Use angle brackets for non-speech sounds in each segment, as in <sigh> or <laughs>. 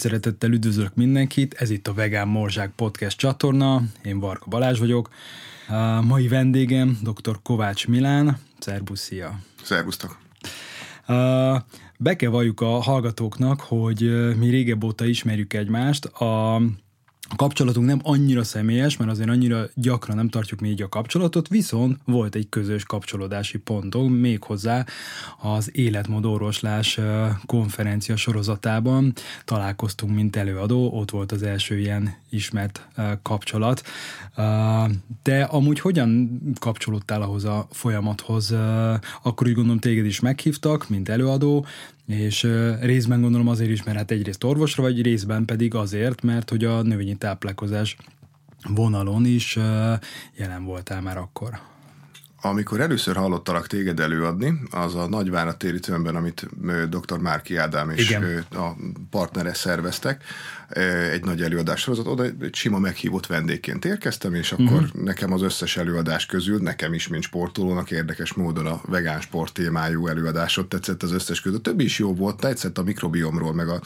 Nagy szeretettel üdvözlök mindenkit, ez itt a Vegán Morzsák Podcast csatorna, én Varga Balázs vagyok. A mai vendégem dr. Kovács Milán, szerbusz, szia! Szervusztok! Be kell valljuk a hallgatóknak, hogy mi régebb óta ismerjük egymást. A a kapcsolatunk nem annyira személyes, mert azért annyira gyakran nem tartjuk még a kapcsolatot, viszont volt egy közös kapcsolódási pontunk, méghozzá az életmódorvoslás konferencia sorozatában találkoztunk, mint előadó, ott volt az első ilyen ismert kapcsolat. De amúgy hogyan kapcsolódtál ahhoz a folyamathoz? Akkor úgy gondolom téged is meghívtak, mint előadó, és részben gondolom azért is, mert hát egyrészt orvosra vagy, részben pedig azért, mert hogy a növényi táplálkozás vonalon is jelen voltál már akkor. Amikor először hallottalak téged előadni, az a Nagyvárad téri amit dr. Márki Ádám és Igen. a partnere szerveztek, egy nagy előadás sorozat, oda egy sima meghívott vendégként érkeztem, és akkor uh-huh. nekem az összes előadás közül, nekem is, mint sportolónak érdekes módon a vegán sport témájú előadásot tetszett az összes közül. A többi is jó volt, tetszett a mikrobiomról, meg a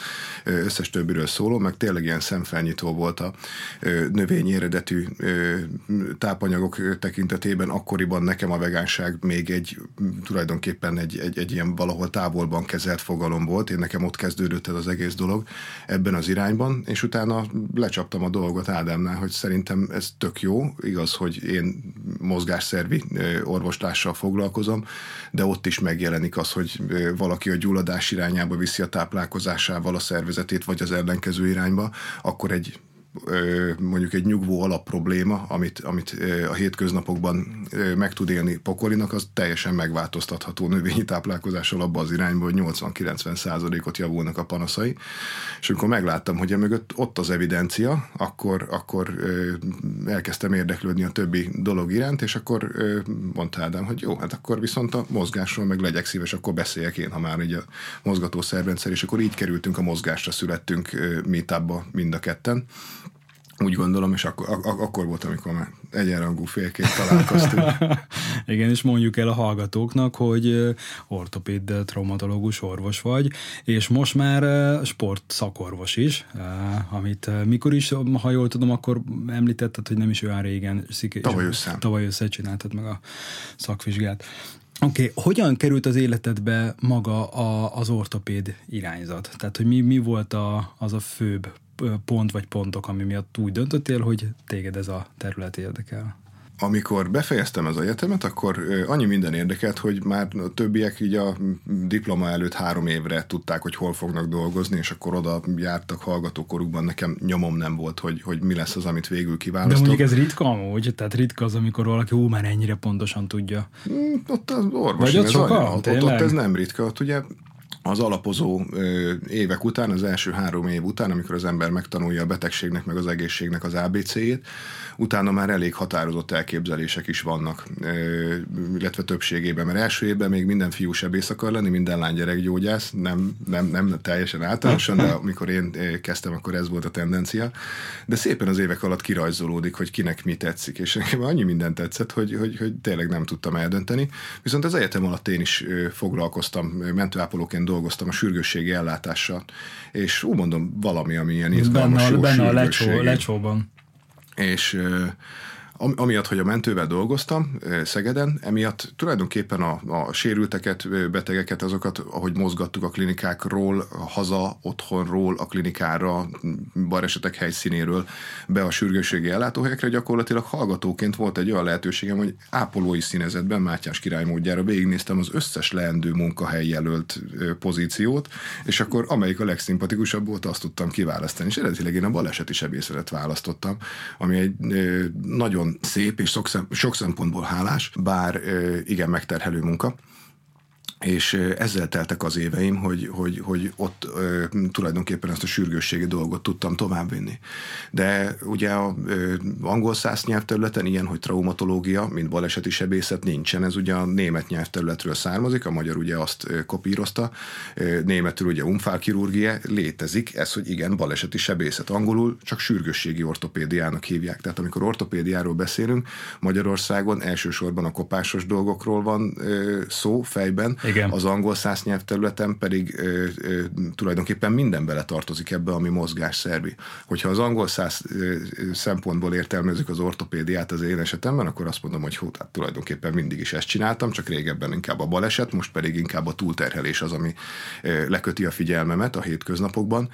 összes többiről szóló, meg tényleg ilyen szemfelnyitó volt a növényi eredetű tápanyagok tekintetében. Akkoriban nekem a vegánság még egy tulajdonképpen egy, egy, egy ilyen valahol távolban kezelt fogalom volt. Én nekem ott kezdődött ez az egész dolog ebben az irányban és utána lecsaptam a dolgot Ádámnál, hogy szerintem ez tök jó, igaz, hogy én mozgásszervi orvoslással foglalkozom, de ott is megjelenik az, hogy valaki a gyulladás irányába viszi a táplálkozásával a szervezetét, vagy az ellenkező irányba, akkor egy mondjuk egy nyugvó alapprobléma, amit, amit a hétköznapokban meg tud élni pokolinak, az teljesen megváltoztatható növényi táplálkozással abba az irányba, hogy 80-90 százalékot javulnak a panaszai. És amikor megláttam, hogy mögött ott az evidencia, akkor, akkor elkezdtem érdeklődni a többi dolog iránt, és akkor mondta Ádám, hogy jó, hát akkor viszont a mozgásról meg legyek szíves, akkor beszéljek én, ha már így a mozgató szervrendszer, és akkor így kerültünk a mozgásra, születtünk meetupba mind a ketten úgy gondolom, és akkor, ak- akkor volt, amikor már egyenrangú félként találkoztunk. <laughs> Igen, és mondjuk el a hallgatóknak, hogy ortopéd traumatológus orvos vagy, és most már sport szakorvos is, amit mikor is, ha jól tudom, akkor említetted, hogy nem is olyan régen. Tavaly össze. Tavaly össze csináltad meg a szakvizsgát. Oké, okay. hogyan került az életedbe maga a, az ortopéd irányzat? Tehát, hogy mi, mi volt a, az a főbb pont vagy pontok, ami miatt úgy döntöttél, hogy téged ez a terület érdekel? Amikor befejeztem az egyetemet, akkor annyi minden érdekelt, hogy már a többiek így a diploma előtt három évre tudták, hogy hol fognak dolgozni, és akkor oda jártak hallgatókorukban. Nekem nyomom nem volt, hogy, hogy mi lesz az, amit végül kiválasztok. De mondjuk ez ritka amúgy, tehát ritka az, amikor valaki hú, már ennyire pontosan tudja. Mm, ott az orvos. Vagy ott, sokan, ott, ott, ott ez nem ritka, ott ugye az alapozó évek után, az első három év után, amikor az ember megtanulja a betegségnek, meg az egészségnek az ABC-jét, utána már elég határozott elképzelések is vannak, illetve többségében, mert első évben még minden fiú sebész akar lenni, minden lány gyerekgyógyász, nem, nem, nem teljesen általánosan, de amikor én kezdtem, akkor ez volt a tendencia, de szépen az évek alatt kirajzolódik, hogy kinek mi tetszik, és nekem annyi minden tetszett, hogy, hogy, hogy tényleg nem tudtam eldönteni, viszont az egyetem alatt én is foglalkoztam, mentőápolóként dolgoztam a sürgősségi ellátással, és úgy mondom, valami, ami ilyen izgalmas, benne, jó benne a lecsó, lecsóban. És Amiatt, hogy a mentővel dolgoztam Szegeden, emiatt tulajdonképpen a, a sérülteket, betegeket, azokat, ahogy mozgattuk a klinikákról, haza, otthonról, a klinikára, balesetek helyszínéről be a sürgősségi ellátóhelyekre, gyakorlatilag hallgatóként volt egy olyan lehetőségem, hogy ápolói színezetben Mátyás király módjára végignéztem az összes leendő munkahely jelölt pozíciót, és akkor amelyik a legszimpatikusabb volt, azt tudtam kiválasztani. És eredetileg én a baleseti sebészetet választottam, ami egy nagyon nagyon szép és sok, szempontból hálás, bár igen megterhelő munka és ezzel teltek az éveim, hogy, hogy, hogy ott ö, tulajdonképpen ezt a sürgősségi dolgot tudtam továbbvinni. De ugye a ö, angol száz nyelvterületen ilyen, hogy traumatológia, mint baleseti sebészet nincsen, ez ugye a német nyelvterületről származik, a magyar ugye azt kopírozta, ö, németül ugye umfálkirurgia létezik, ez, hogy igen, baleseti sebészet. Angolul csak sürgősségi ortopédiának hívják. Tehát amikor ortopédiáról beszélünk, Magyarországon elsősorban a kopásos dolgokról van ö, szó fejben, Igen. Az angol száz nyelvterületen pedig ö, ö, tulajdonképpen minden bele tartozik ebbe, ami mozgásszervi. Hogyha az angol száz szempontból értelmezzük az ortopédiát az én esetemben, akkor azt mondom, hogy hú, hát tulajdonképpen mindig is ezt csináltam, csak régebben inkább a baleset, most pedig inkább a túlterhelés az, ami ö, leköti a figyelmemet a hétköznapokban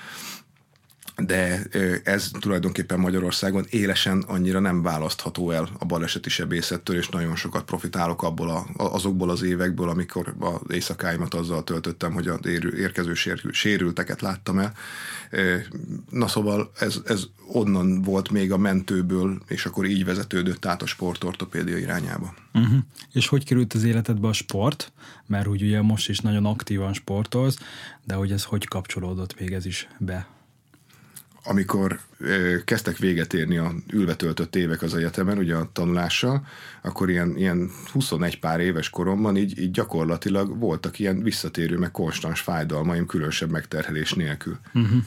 de ez tulajdonképpen Magyarországon élesen annyira nem választható el a baleseti sebészettől, és nagyon sokat profitálok abból a, azokból az évekből, amikor az éjszakáimat azzal töltöttem, hogy az érkező sérülteket láttam el. Na szóval ez, ez onnan volt még a mentőből, és akkor így vezetődött át a sportortopédia irányába. Uh-huh. És hogy került az életedbe a sport? Mert úgy ugye most is nagyon aktívan sportolsz, de hogy ez hogy kapcsolódott még ez is be? Amikor kezdtek véget érni a ülve töltött évek az egyetemen, ugye a tanulással, akkor ilyen, ilyen 21 pár éves koromban így, így gyakorlatilag voltak ilyen visszatérő, meg konstans fájdalmaim, különösebb megterhelés nélkül. Uh-huh.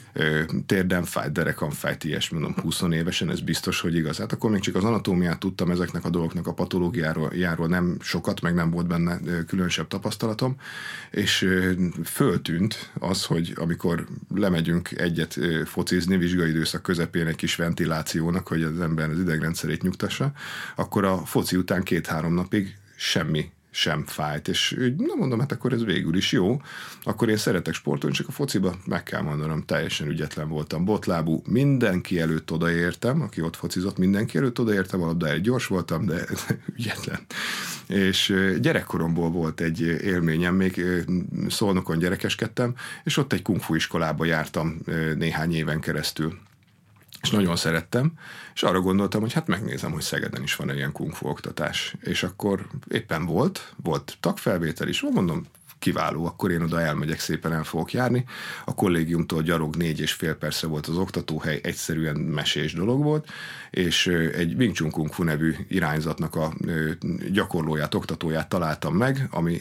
Térdem fájt, derekam fájt, ilyesmi, mondom, 20 évesen, ez biztos, hogy igaz. Hát akkor még csak az anatómiát tudtam ezeknek a dolgoknak a patológiáról járól nem sokat, meg nem volt benne különösebb tapasztalatom, és föltűnt az, hogy amikor lemegyünk egyet focizni vizsgai időszak közepén egy kis ventilációnak, hogy az ember az idegrendszerét nyugtassa, akkor a foci után két-három napig semmi sem fájt, és nem mondom, hát akkor ez végül is jó, akkor én szeretek sportolni, csak a fociba meg kell mondanom, teljesen ügyetlen voltam, botlábú, mindenki előtt odaértem, aki ott focizott, mindenki előtt odaértem, alapdáért gyors voltam, de <laughs> ügyetlen. És gyerekkoromból volt egy élményem, még Szolnokon gyerekeskedtem, és ott egy kungfu iskolába jártam néhány éven keresztül és nagyon szerettem, és arra gondoltam, hogy hát megnézem, hogy Szegeden is van egy ilyen kung fu oktatás. És akkor éppen volt, volt tagfelvétel is, mondom, kiváló, akkor én oda elmegyek, szépen el fogok járni. A kollégiumtól gyarog négy és fél persze volt az oktatóhely, egyszerűen mesés dolog volt, és egy Wing Chun Kung Fu nevű irányzatnak a gyakorlóját, oktatóját találtam meg, ami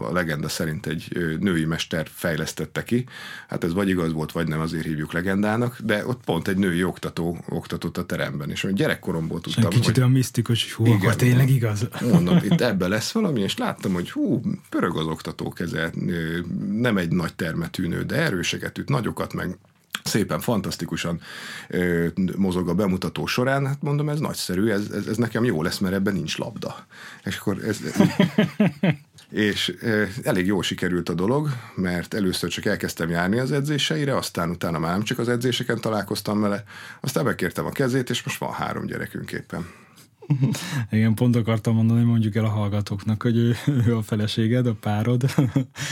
a legenda szerint egy női mester fejlesztette ki. Hát ez vagy igaz volt, vagy nem, azért hívjuk legendának, de ott pont egy női oktató oktatott a teremben, és gyerekkoromból tudtam, Kicsit hogy... olyan misztikus, hogy hú, igen, akkor tényleg igaz. Mondom, itt ebbe lesz valami, és láttam, hogy hú, pörög az oktató keze, nem egy nagy termetű nő, de erőseket üt, nagyokat meg szépen, fantasztikusan ö, mozog a bemutató során, hát mondom, ez nagyszerű, ez, ez, ez nekem jó lesz, mert ebben nincs labda. És akkor ez, <laughs> és ö, elég jól sikerült a dolog, mert először csak elkezdtem járni az edzéseire, aztán utána már nem csak az edzéseken találkoztam vele, aztán bekértem a kezét, és most van három gyerekünk éppen. <laughs> Igen, pont akartam mondani, mondjuk el a hallgatóknak, hogy ő, <laughs> ő a feleséged, a párod.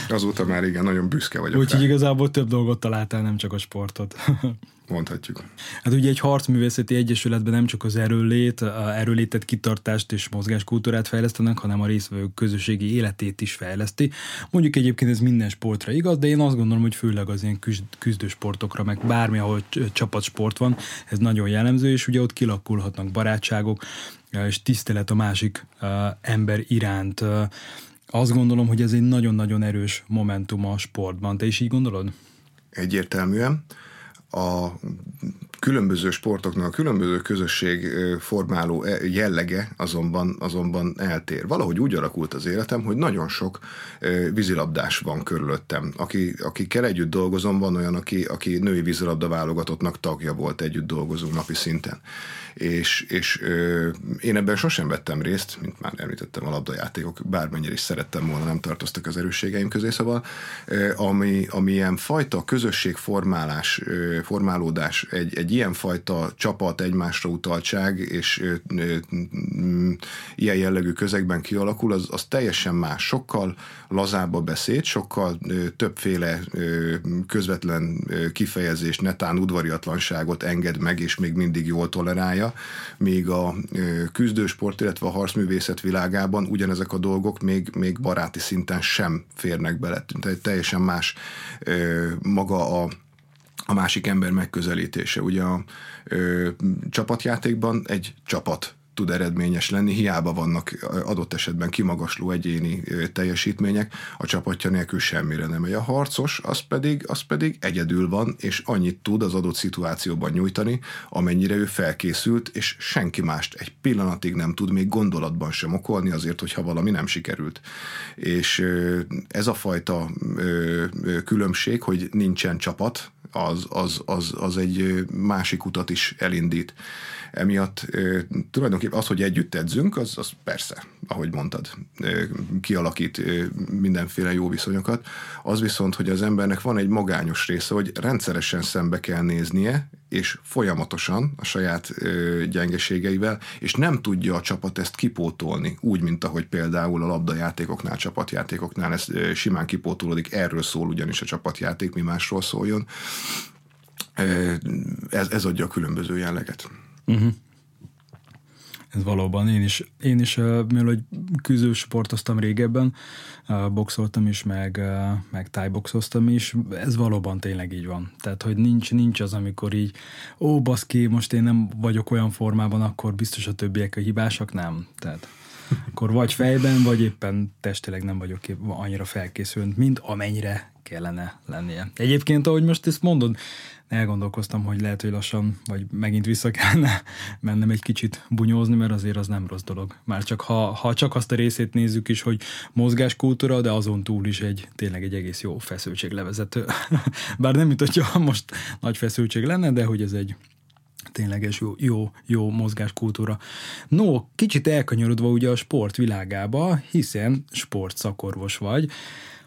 Azóta már igen, nagyon büszke vagyok Úgyhogy igazából több dolgot találtál, nem csak a sportot. <laughs> Mondhatjuk. Hát ugye egy harcművészeti egyesületben nem csak az erőlét, a erőlétet, kitartást és mozgáskultúrát fejlesztenek, hanem a részvevők közösségi életét is fejleszti. Mondjuk egyébként ez minden sportra igaz, de én azt gondolom, hogy főleg az ilyen küzdősportokra, meg bármi, ahol csapatsport van, ez nagyon jellemző, és ugye ott kilakulhatnak barátságok, és tisztelet a másik ember iránt. Azt gondolom, hogy ez egy nagyon-nagyon erős momentum a sportban. Te is így gondolod? Egyértelműen. A különböző sportoknak a különböző közösség formáló jellege azonban, azonban eltér. Valahogy úgy alakult az életem, hogy nagyon sok vízilabdás van körülöttem. Aki, akikkel együtt dolgozom, van olyan, aki, aki női vízilabda válogatottnak tagja volt, együtt dolgozunk napi szinten és, és ö, én ebben sosem vettem részt, mint már említettem, a labdajátékok, bármennyire is szerettem volna, nem tartoztak az erősségeim közé, szóval ö, ami, ami ilyen fajta közösségformálás, ö, formálódás, egy, egy ilyen fajta csapat, egymásra utaltság, és ö, ö, ö, ilyen jellegű közegben kialakul, az, az teljesen más, sokkal lazább a beszéd, sokkal ö, többféle ö, közvetlen ö, kifejezés, netán udvariatlanságot enged meg, és még mindig jól tolerálja, míg a küzdősport, illetve a harcművészet világában ugyanezek a dolgok még, még baráti szinten sem férnek bele. Tehát teljesen más maga a a másik ember megközelítése. Ugye a ö, csapatjátékban egy csapat tud eredményes lenni, hiába vannak adott esetben kimagasló egyéni teljesítmények, a csapatja nélkül semmire nem megy. A harcos az pedig, az pedig egyedül van, és annyit tud az adott szituációban nyújtani, amennyire ő felkészült, és senki mást egy pillanatig nem tud még gondolatban sem okolni azért, hogyha valami nem sikerült. És ez a fajta különbség, hogy nincsen csapat, az, az, az, az egy másik utat is elindít. Emiatt tulajdonképpen az, hogy együtt edzünk, az, az persze, ahogy mondtad, kialakít mindenféle jó viszonyokat. Az viszont, hogy az embernek van egy magányos része, hogy rendszeresen szembe kell néznie, és folyamatosan a saját gyengeségeivel, és nem tudja a csapat ezt kipótolni, úgy, mint ahogy például a labdajátékoknál, csapatjátékoknál ez simán kipótolódik, erről szól ugyanis a csapatjáték, mi másról szóljon. Ez, ez adja a különböző jelleget. Uh-huh. Ez valóban, én is, én is mivel hogy küzdő sportoztam régebben, boxoltam is, meg, meg tájboxoztam is, ez valóban tényleg így van. Tehát, hogy nincs, nincs az, amikor így, ó, baszki, most én nem vagyok olyan formában, akkor biztos a többiek a hibásak, nem. Tehát akkor vagy fejben, vagy éppen testileg nem vagyok annyira felkészült, mint amennyire kellene lennie. Egyébként, ahogy most ezt mondod, elgondolkoztam, hogy lehet, hogy lassan, vagy megint vissza kellene <laughs> mennem egy kicsit bunyózni, mert azért az nem rossz dolog. Már csak ha, ha csak azt a részét nézzük is, hogy mozgáskultúra, de azon túl is egy tényleg egy egész jó feszültséglevezető. <laughs> Bár nem, mint hogyha most nagy feszültség lenne, de hogy ez egy tényleges jó, jó, jó mozgáskultúra. No, kicsit elkanyarodva ugye a sport világába, hiszen sportszakorvos vagy,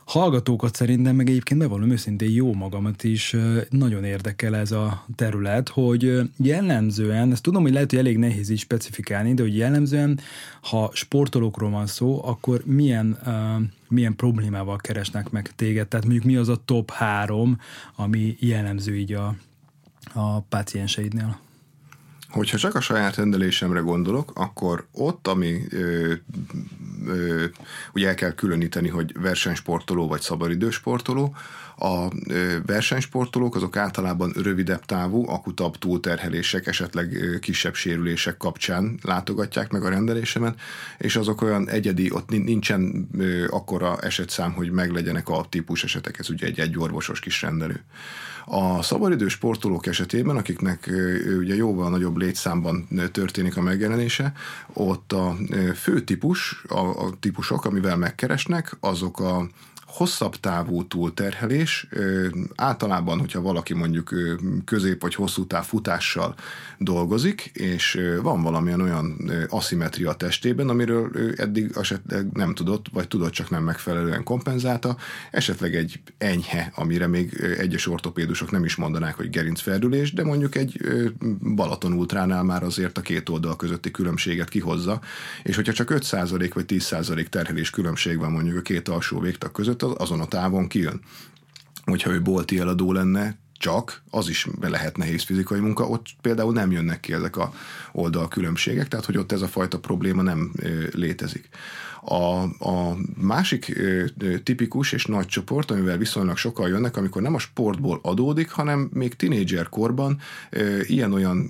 hallgatókat szerintem, meg egyébként bevallom őszintén jó magamat is nagyon érdekel ez a terület, hogy jellemzően, ezt tudom, hogy lehet, hogy elég nehéz így specifikálni, de hogy jellemzően, ha sportolókról van szó, akkor milyen, uh, milyen problémával keresnek meg téged? Tehát mondjuk mi az a top három, ami jellemző így a, a pácienseidnél? Hogyha csak a saját rendelésemre gondolok, akkor ott, ami ö, ö, ugye el kell különíteni, hogy versenysportoló vagy szabadidősportoló, a versenysportolók azok általában rövidebb távú, akutabb túlterhelések, esetleg kisebb sérülések kapcsán látogatják meg a rendelésemet, és azok olyan egyedi, ott nincsen akkora esetszám, hogy meglegyenek a típus esetek, ez ugye egy egyorvosos kis rendelő. A szabadidős sportolók esetében, akiknek ugye jóval nagyobb létszámban történik a megjelenése, ott a fő típus, a, a típusok, amivel megkeresnek, azok a hosszabb távú túlterhelés, általában, hogyha valaki mondjuk közép vagy hosszú táv futással dolgozik, és van valamilyen olyan aszimetria a testében, amiről eddig esetleg nem tudott, vagy tudott, csak nem megfelelően kompenzálta, esetleg egy enyhe, amire még egyes ortopédusok nem is mondanák, hogy gerincferdülés, de mondjuk egy Balaton ultránál már azért a két oldal közötti különbséget kihozza, és hogyha csak 5% vagy 10% terhelés különbség van mondjuk a két alsó végtag között, azon a távon kijön. Hogyha ő bolti eladó lenne, csak, az is lehet nehéz fizikai munka, ott például nem jönnek ki ezek a oldal különbségek, tehát hogy ott ez a fajta probléma nem létezik. A, a másik ö, ö, tipikus és nagy csoport, amivel viszonylag sokan jönnek, amikor nem a sportból adódik, hanem még tinédzser korban ilyen-olyan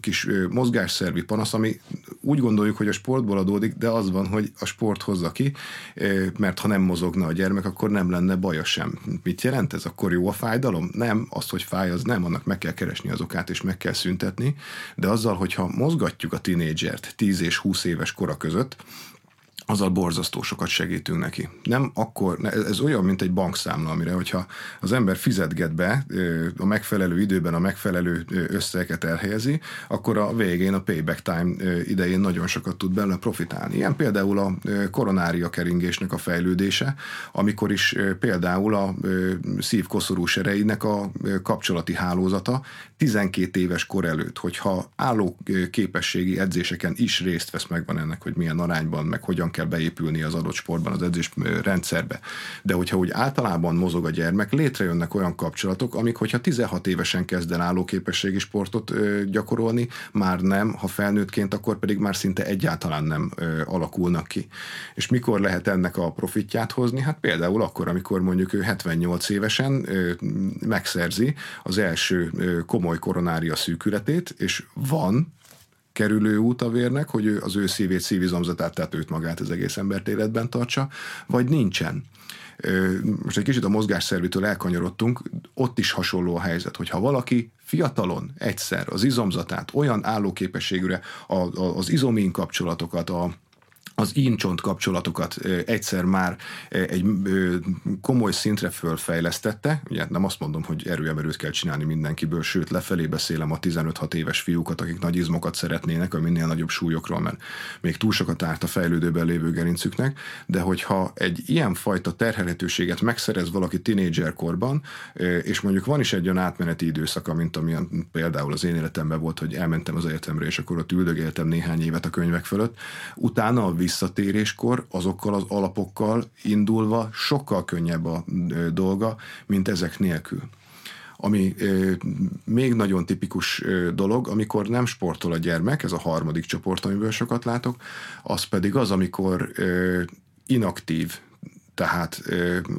kis ö, mozgásszervi panasz, ami úgy gondoljuk, hogy a sportból adódik, de az van, hogy a sport hozza ki, ö, mert ha nem mozogna a gyermek, akkor nem lenne baja sem. Mit jelent ez? Akkor jó a fájdalom? Nem, az, hogy fáj, az nem, annak meg kell keresni az okát, és meg kell szüntetni, de azzal, hogyha mozgatjuk a tinédzsert 10 és 20 éves kora között, azzal borzasztó sokat segítünk neki. Nem akkor, ez olyan, mint egy bankszámla, amire, hogyha az ember fizetget be a megfelelő időben a megfelelő összeget elhelyezi, akkor a végén a payback time idején nagyon sokat tud belőle profitálni. Ilyen például a koronária keringésnek a fejlődése, amikor is például a szívkoszorú sereinek a kapcsolati hálózata 12 éves kor előtt, hogyha álló képességi edzéseken is részt vesz, megvan ennek, hogy milyen arányban, meg hogyan kell beépülni az adott sportban, az edzés rendszerbe. De hogyha úgy általában mozog a gyermek, létrejönnek olyan kapcsolatok, amik, hogyha 16 évesen kezd el állóképességi sportot gyakorolni, már nem, ha felnőttként, akkor pedig már szinte egyáltalán nem alakulnak ki. És mikor lehet ennek a profitját hozni? Hát például akkor, amikor mondjuk ő 78 évesen megszerzi az első komoly koronária szűkületét, és van kerülő út a vérnek, hogy ő az ő szívét, szívizomzatát, tehát őt magát az egész embert életben tartsa, vagy nincsen? Most egy kicsit a mozgásszervitől elkanyarodtunk, ott is hasonló a helyzet, hogyha valaki fiatalon egyszer az izomzatát olyan állóképességűre, az izomin kapcsolatokat, a az incsont kapcsolatokat egyszer már egy komoly szintre fölfejlesztette, ugye nem azt mondom, hogy erőemerőt kell csinálni mindenkiből, sőt lefelé beszélem a 15-6 éves fiúkat, akik nagy izmokat szeretnének, a minél nagyobb súlyokról, mert még túl sokat árt a fejlődőben lévő gerincüknek, de hogyha egy ilyen fajta terhelhetőséget megszerez valaki tinédzserkorban, és mondjuk van is egy olyan átmeneti időszaka, mint amilyen például az én életemben volt, hogy elmentem az egyetemre, és akkor ott üldögéltem néhány évet a könyvek fölött, utána a visszatéréskor azokkal az alapokkal indulva sokkal könnyebb a dolga, mint ezek nélkül. Ami még nagyon tipikus dolog, amikor nem sportol a gyermek, ez a harmadik csoport, amiből sokat látok, az pedig az, amikor inaktív, tehát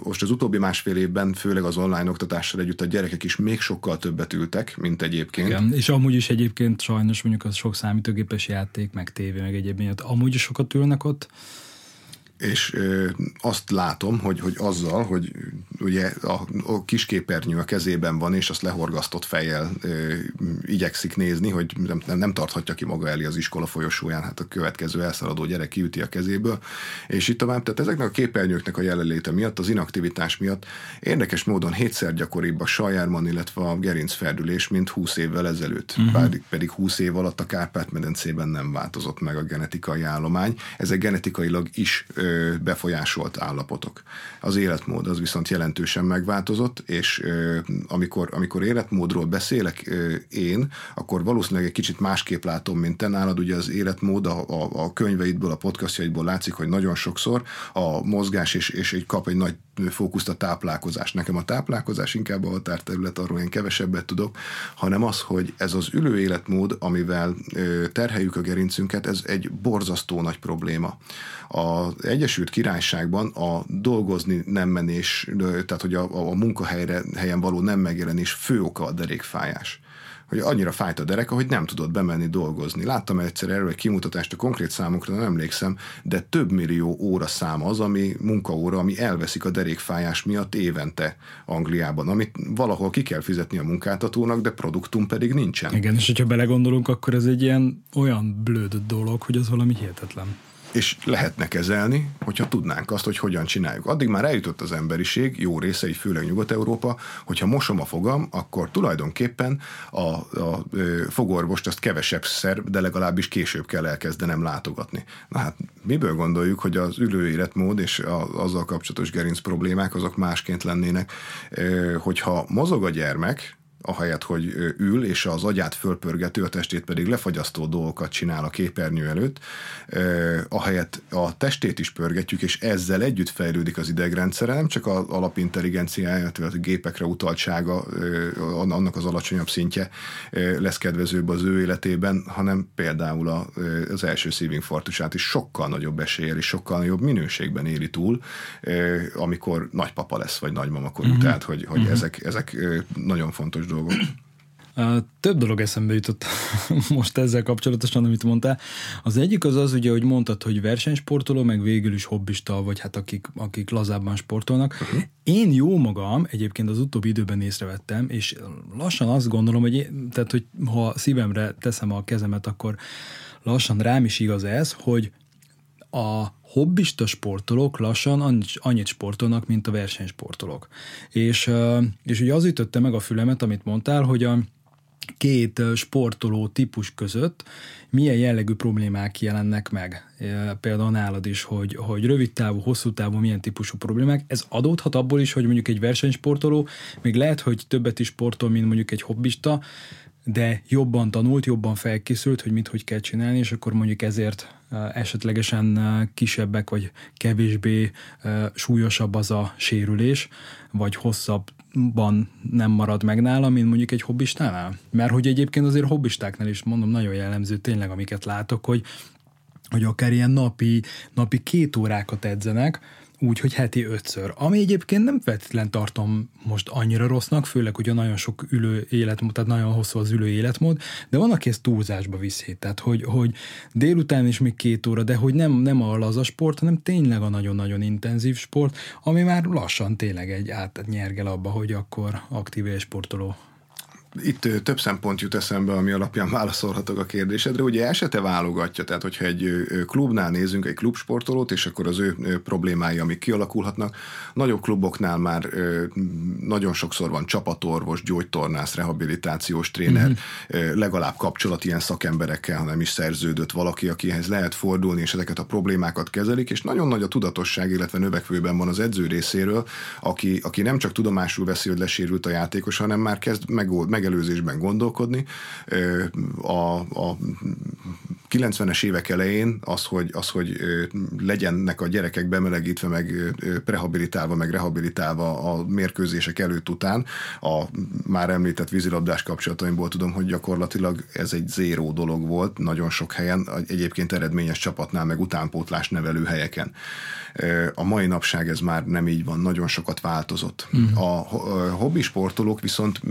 most az utóbbi másfél évben, főleg az online oktatással együtt a gyerekek is még sokkal többet ültek, mint egyébként. Igen, és amúgy is egyébként sajnos mondjuk az sok számítógépes játék, meg tévé, meg egyéb miatt. Amúgy is sokat ülnek ott, és azt látom, hogy, hogy azzal, hogy ugye a, a kisképernyő a kezében van, és azt lehorgasztott fejjel ö, igyekszik nézni, hogy nem, nem, nem tarthatja ki maga elé az iskola folyosóján, hát a következő elszaladó gyerek kiüti a kezéből, és itt tovább, tehát ezeknek a képernyőknek a jelenléte miatt, az inaktivitás miatt érdekes módon hétszer gyakoribb a sajárman, illetve a gerincferdülés, mint 20 évvel ezelőtt. Uh-huh. Pedig, pedig 20 év alatt a Kárpát-medencében nem változott meg a genetikai állomány. Ezek genetikailag is ö, befolyásolt állapotok. Az életmód az viszont jelentősen megváltozott, és amikor, amikor életmódról beszélek én, akkor valószínűleg egy kicsit másképp látom, mint te nálad. Ugye az életmód a, a, a könyveidből, a podcastjaidból látszik, hogy nagyon sokszor a mozgás és, és egy kap egy nagy fókuszt a táplálkozás. Nekem a táplálkozás inkább a határterület, arról én kevesebbet tudok, hanem az, hogy ez az ülő életmód, amivel terheljük a gerincünket, ez egy borzasztó nagy probléma. Az Egyesült Királyságban a dolgozni nem menés, tehát hogy a, a munkahelyre helyen való nem megjelenés fő oka a derékfájás hogy annyira fájt a dereka, hogy nem tudott bemenni dolgozni. Láttam egyszer erről egy kimutatást, a konkrét számokra nem emlékszem, de több millió óra szám az, ami munkaóra, ami elveszik a derékfájás miatt évente Angliában, amit valahol ki kell fizetni a munkáltatónak, de produktum pedig nincsen. Igen, és hogyha belegondolunk, akkor ez egy ilyen olyan blöd dolog, hogy az valami hihetetlen és lehetne kezelni, hogyha tudnánk azt, hogy hogyan csináljuk. Addig már eljutott az emberiség, jó részei, főleg Nyugat-Európa, hogyha mosom a fogam, akkor tulajdonképpen a, a, a fogorvost azt kevesebb szer, de legalábbis később kell elkezdenem látogatni. Na hát miből gondoljuk, hogy az ülő életmód és a, azzal kapcsolatos gerinc problémák azok másként lennének, hogyha mozog a gyermek, ahelyett, hogy ül, és az agyát fölpörgető, a testét pedig lefagyasztó dolgokat csinál a képernyő előtt, ahelyett a testét is pörgetjük, és ezzel együtt fejlődik az idegrendszere, nem csak az alapintelligenciája, tehát a gépekre utaltsága, annak az alacsonyabb szintje lesz kedvezőbb az ő életében, hanem például az első szívinfarktusát is sokkal nagyobb eséllyel és sokkal nagyobb minőségben éli túl, amikor nagypapa lesz, vagy nagymama korú. Mm-hmm. Tehát, hogy, hogy mm-hmm. ezek, ezek nagyon fontos dolgok. Több dolog eszembe jutott <laughs> most ezzel kapcsolatosan, amit mondtál. Az egyik az az, ugye, hogy mondtad, hogy versenysportoló, meg végül is hobbista, vagy hát akik, akik lazábban sportolnak. Uh-huh. Én jó magam, egyébként az utóbbi időben észrevettem, és lassan azt gondolom, hogy én, tehát, hogy ha szívemre teszem a kezemet, akkor lassan rám is igaz ez, hogy a hobbista sportolók lassan annyit sportolnak, mint a versenysportolók. És, és ugye az ütötte meg a fülemet, amit mondtál, hogy a két sportoló típus között milyen jellegű problémák jelennek meg. Például nálad is, hogy, hogy rövid távú, hosszú távú milyen típusú problémák. Ez adódhat abból is, hogy mondjuk egy versenysportoló még lehet, hogy többet is sportol, mint mondjuk egy hobbista, de jobban tanult, jobban felkészült, hogy mit hogy kell csinálni, és akkor mondjuk ezért esetlegesen kisebbek, vagy kevésbé súlyosabb az a sérülés, vagy hosszabban nem marad meg nála, mint mondjuk egy hobbistánál. Mert hogy egyébként azért hobbistáknál is mondom, nagyon jellemző tényleg, amiket látok, hogy hogy akár ilyen napi, napi két órákat edzenek, úgy, hogy heti ötször. Ami egyébként nem feltétlen tartom most annyira rossznak, főleg, hogy a nagyon sok ülő életmód, tehát nagyon hosszú az ülő életmód, de van, aki ezt túlzásba viszi. Tehát, hogy, hogy délután is még két óra, de hogy nem, nem a laza sport, hanem tényleg a nagyon-nagyon intenzív sport, ami már lassan tényleg egy átnyergel abba, hogy akkor aktív sportoló itt több szempont jut eszembe, ami alapján <laughs> válaszolhatok a kérdésedre. Ugye esete válogatja, tehát hogyha egy klubnál nézünk egy klubsportolót, és akkor az ő problémái, amik kialakulhatnak, nagyobb kluboknál már nagyon sokszor van csapatorvos, gyógytornász, rehabilitációs tréner, uh-huh. legalább kapcsolat ilyen szakemberekkel, hanem is szerződött valaki, akihez lehet fordulni, és ezeket a problémákat kezelik, és nagyon nagy a tudatosság, illetve növekvőben van az edző részéről, aki, aki nem csak tudomásul veszi, hogy lesérült a játékos, hanem már kezd megold, meg megelőzésben gondolkodni. A, a 90-es évek elején az, hogy, az, hogy legyenek a gyerekek bemelegítve, meg prehabilitálva, meg rehabilitálva a mérkőzések előtt után, a már említett vízilabdás kapcsolataimból tudom, hogy gyakorlatilag ez egy zéró dolog volt nagyon sok helyen, egyébként eredményes csapatnál, meg utánpótlás nevelő helyeken. A mai napság ez már nem így van, nagyon sokat változott. Uh-huh. A hobbi sportolók viszont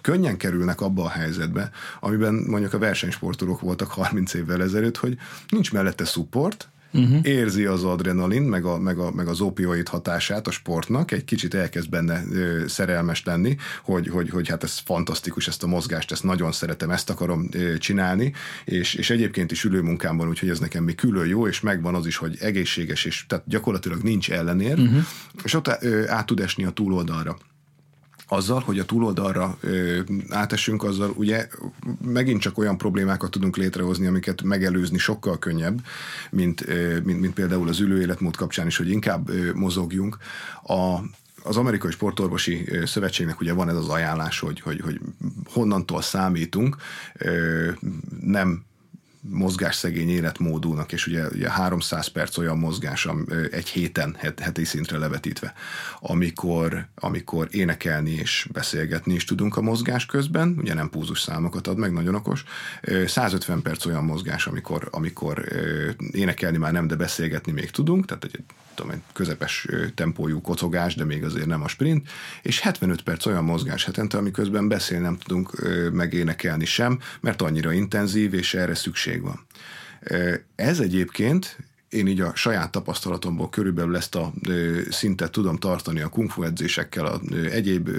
könnyen kerülnek abba a helyzetbe, amiben mondjuk a versenysportolók voltak 30 évvel ezelőtt, hogy nincs mellette support, uh-huh. érzi az adrenalin, meg, a, meg, a, meg az opioid hatását a sportnak, egy kicsit elkezd benne ö, szerelmes lenni, hogy, hogy, hogy hát ez fantasztikus, ezt a mozgást, ezt nagyon szeretem, ezt akarom ö, csinálni, és, és egyébként is ülőmunkámban, úgyhogy ez nekem még külön jó, és megvan az is, hogy egészséges, és tehát gyakorlatilag nincs ellenér, uh-huh. és ott ö, át tud esni a túloldalra azzal, hogy a túloldalra ö, átesünk, azzal ugye megint csak olyan problémákat tudunk létrehozni, amiket megelőzni sokkal könnyebb, mint, ö, mint, mint például az ülőéletmód kapcsán is, hogy inkább ö, mozogjunk. A, az Amerikai Sportorvosi Szövetségnek ugye van ez az ajánlás, hogy, hogy, hogy honnantól számítunk, nem mozgásszegény életmódúnak, és ugye, ugye 300 perc olyan mozgás egy héten, heti szintre levetítve, amikor, amikor énekelni és beszélgetni is tudunk a mozgás közben, ugye nem púzus számokat ad meg, nagyon okos, 150 perc olyan mozgás, amikor, amikor énekelni már nem, de beszélgetni még tudunk, tehát egy tudom, egy közepes tempójú kocogás, de még azért nem a sprint, és 75 perc olyan mozgás hetente, amiközben beszélni nem tudunk megénekelni sem, mert annyira intenzív, és erre szükség van. Ez egyébként én így a saját tapasztalatomból körülbelül ezt a szintet tudom tartani a kungfu edzésekkel, a egyéb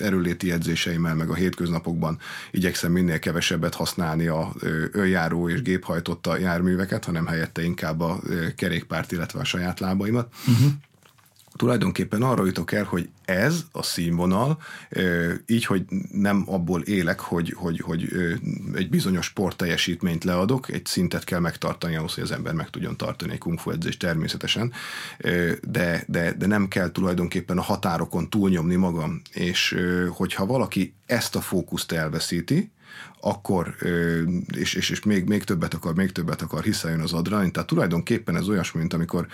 erőléti edzéseimmel, meg a hétköznapokban igyekszem minél kevesebbet használni a ö, önjáró és géphajtotta járműveket, hanem helyette inkább a kerékpárt, illetve a saját lábaimat. Uh-huh tulajdonképpen arra jutok el, hogy ez a színvonal, így, hogy nem abból élek, hogy, hogy, hogy egy bizonyos sport teljesítményt leadok, egy szintet kell megtartani ahhoz, hogy az ember meg tudjon tartani egy kung fu edzést természetesen, de, de, de nem kell tulajdonképpen a határokon túlnyomni magam, és hogyha valaki ezt a fókuszt elveszíti, akkor, és, és, és még, még többet akar, még többet akar, hiszen az adrenalin. Tehát tulajdonképpen ez olyasmi, mint amikor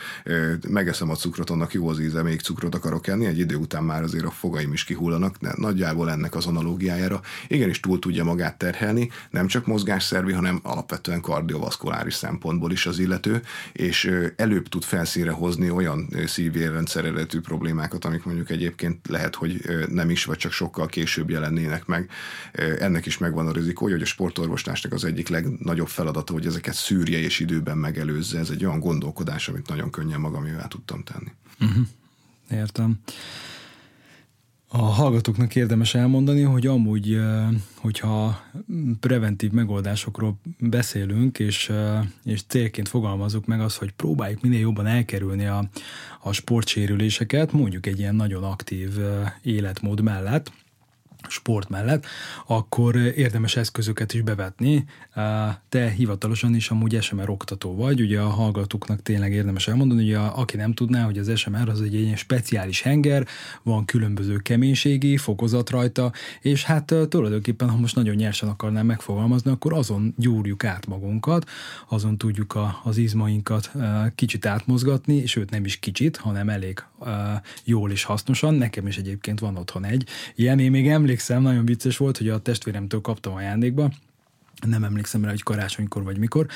megeszem a cukrot, annak jó az íze, még cukrot akarok enni, egy idő után már azért a fogaim is kihullanak, de nagyjából ennek az analógiájára igenis túl tudja magát terhelni, nem csak mozgásszervi, hanem alapvetően kardiovaszkuláris szempontból is az illető, és előbb tud felszínre hozni olyan szívérrendszer eredetű problémákat, amik mondjuk egyébként lehet, hogy nem is, vagy csak sokkal később jelennének meg. Ennek is megvan a rizikó, hogy a sportorvoslásnak az egyik legnagyobb feladata, hogy ezeket szűrje és időben megelőzze. Ez egy olyan gondolkodás, amit nagyon könnyen magamévá tudtam tenni. Uh-huh. Értem. A hallgatóknak érdemes elmondani, hogy amúgy, hogyha preventív megoldásokról beszélünk, és, és célként fogalmazunk meg az, hogy próbáljuk minél jobban elkerülni a, a sportsérüléseket, mondjuk egy ilyen nagyon aktív életmód mellett, sport mellett, akkor érdemes eszközöket is bevetni. Te hivatalosan is amúgy SMR oktató vagy, ugye a hallgatóknak tényleg érdemes elmondani, a, aki nem tudná, hogy az SMR az egy ilyen speciális henger, van különböző keménységi fokozat rajta, és hát tulajdonképpen, ha most nagyon nyersen akarnám megfogalmazni, akkor azon gyúrjuk át magunkat, azon tudjuk a, az izmainkat kicsit átmozgatni, sőt nem is kicsit, hanem elég jól és hasznosan. Nekem is egyébként van otthon egy ilyen, én még emlékszem, nagyon vicces volt, hogy a testvéremtől kaptam ajándékba, nem emlékszem rá, hogy karácsonykor vagy mikor,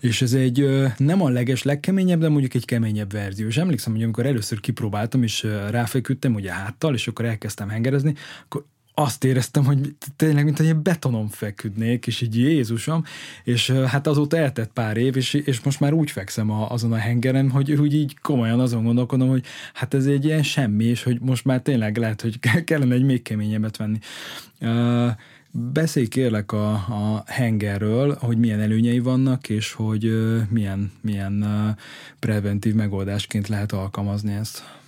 és ez egy nem a leges legkeményebb, de mondjuk egy keményebb verzió. És emlékszem, hogy amikor először kipróbáltam, és ráfeküdtem ugye háttal, és akkor elkezdtem hengerezni, akkor azt éreztem, hogy tényleg, mint egy betonon feküdnék, és így Jézusom, és hát azóta eltett pár év, és, és most már úgy fekszem a, azon a hengeren, hogy úgy így komolyan azon gondolkodom, hogy hát ez egy ilyen semmi, és hogy most már tényleg lehet, hogy kellene egy még keményebbet venni. Uh, Beszélj kérlek a, a hengerről, hogy milyen előnyei vannak, és hogy milyen, milyen uh, preventív megoldásként lehet alkalmazni ezt.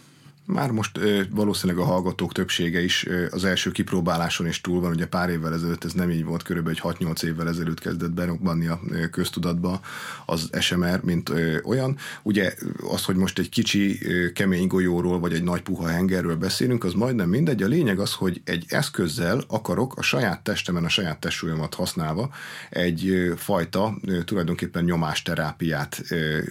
Már most valószínűleg a hallgatók többsége is az első kipróbáláson is túl van, ugye pár évvel ezelőtt ez nem így volt, körülbelül egy 6-8 évvel ezelőtt kezdett berobbanni a köztudatba az SMR, mint olyan. Ugye az, hogy most egy kicsi kemény golyóról vagy egy nagy puha hengerről beszélünk, az majdnem mindegy. A lényeg az, hogy egy eszközzel akarok a saját testemen, a saját testsúlyomat használva egy fajta tulajdonképpen nyomásterápiát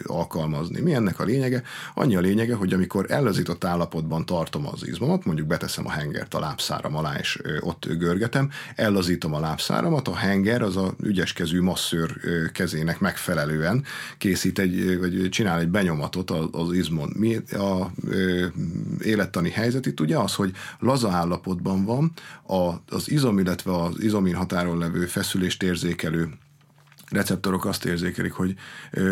alkalmazni. Mi ennek a lényege? Annyi a lényege, hogy amikor ellazított állapot állapotban tartom az izmomat, mondjuk beteszem a hengert a lábszáram alá, és ott görgetem, ellazítom a lábszáramat, a henger az a ügyeskezű masszőr kezének megfelelően készít egy, vagy csinál egy benyomatot az izmon. Mi a élettani helyzet itt ugye az, hogy laza állapotban van az izom, illetve az izomin határon levő feszülést érzékelő receptorok azt érzékelik, hogy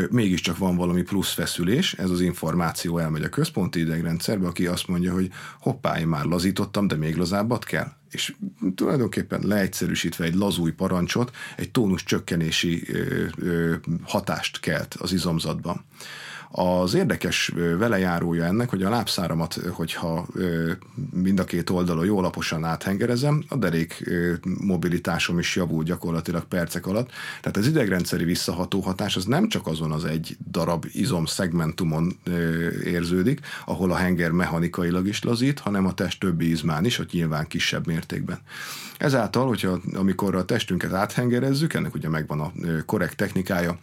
mégiscsak van valami plusz feszülés, ez az információ elmegy a központi idegrendszerbe, aki azt mondja, hogy hoppá, én már lazítottam, de még lazábbat kell. És tulajdonképpen leegyszerűsítve egy lazúj parancsot, egy tónus csökkenési ö, ö, hatást kelt az izomzatban. Az érdekes velejárója ennek, hogy a lábszáramat, hogyha mind a két oldalon jó alaposan áthengerezem, a derék mobilitásom is javul gyakorlatilag percek alatt. Tehát az idegrendszeri visszaható hatás az nem csak azon az egy darab izom szegmentumon érződik, ahol a henger mechanikailag is lazít, hanem a test többi izmán is, hogy nyilván kisebb mértékben. Ezáltal, hogyha amikor a testünket áthengerezzük, ennek ugye megvan a korrekt technikája,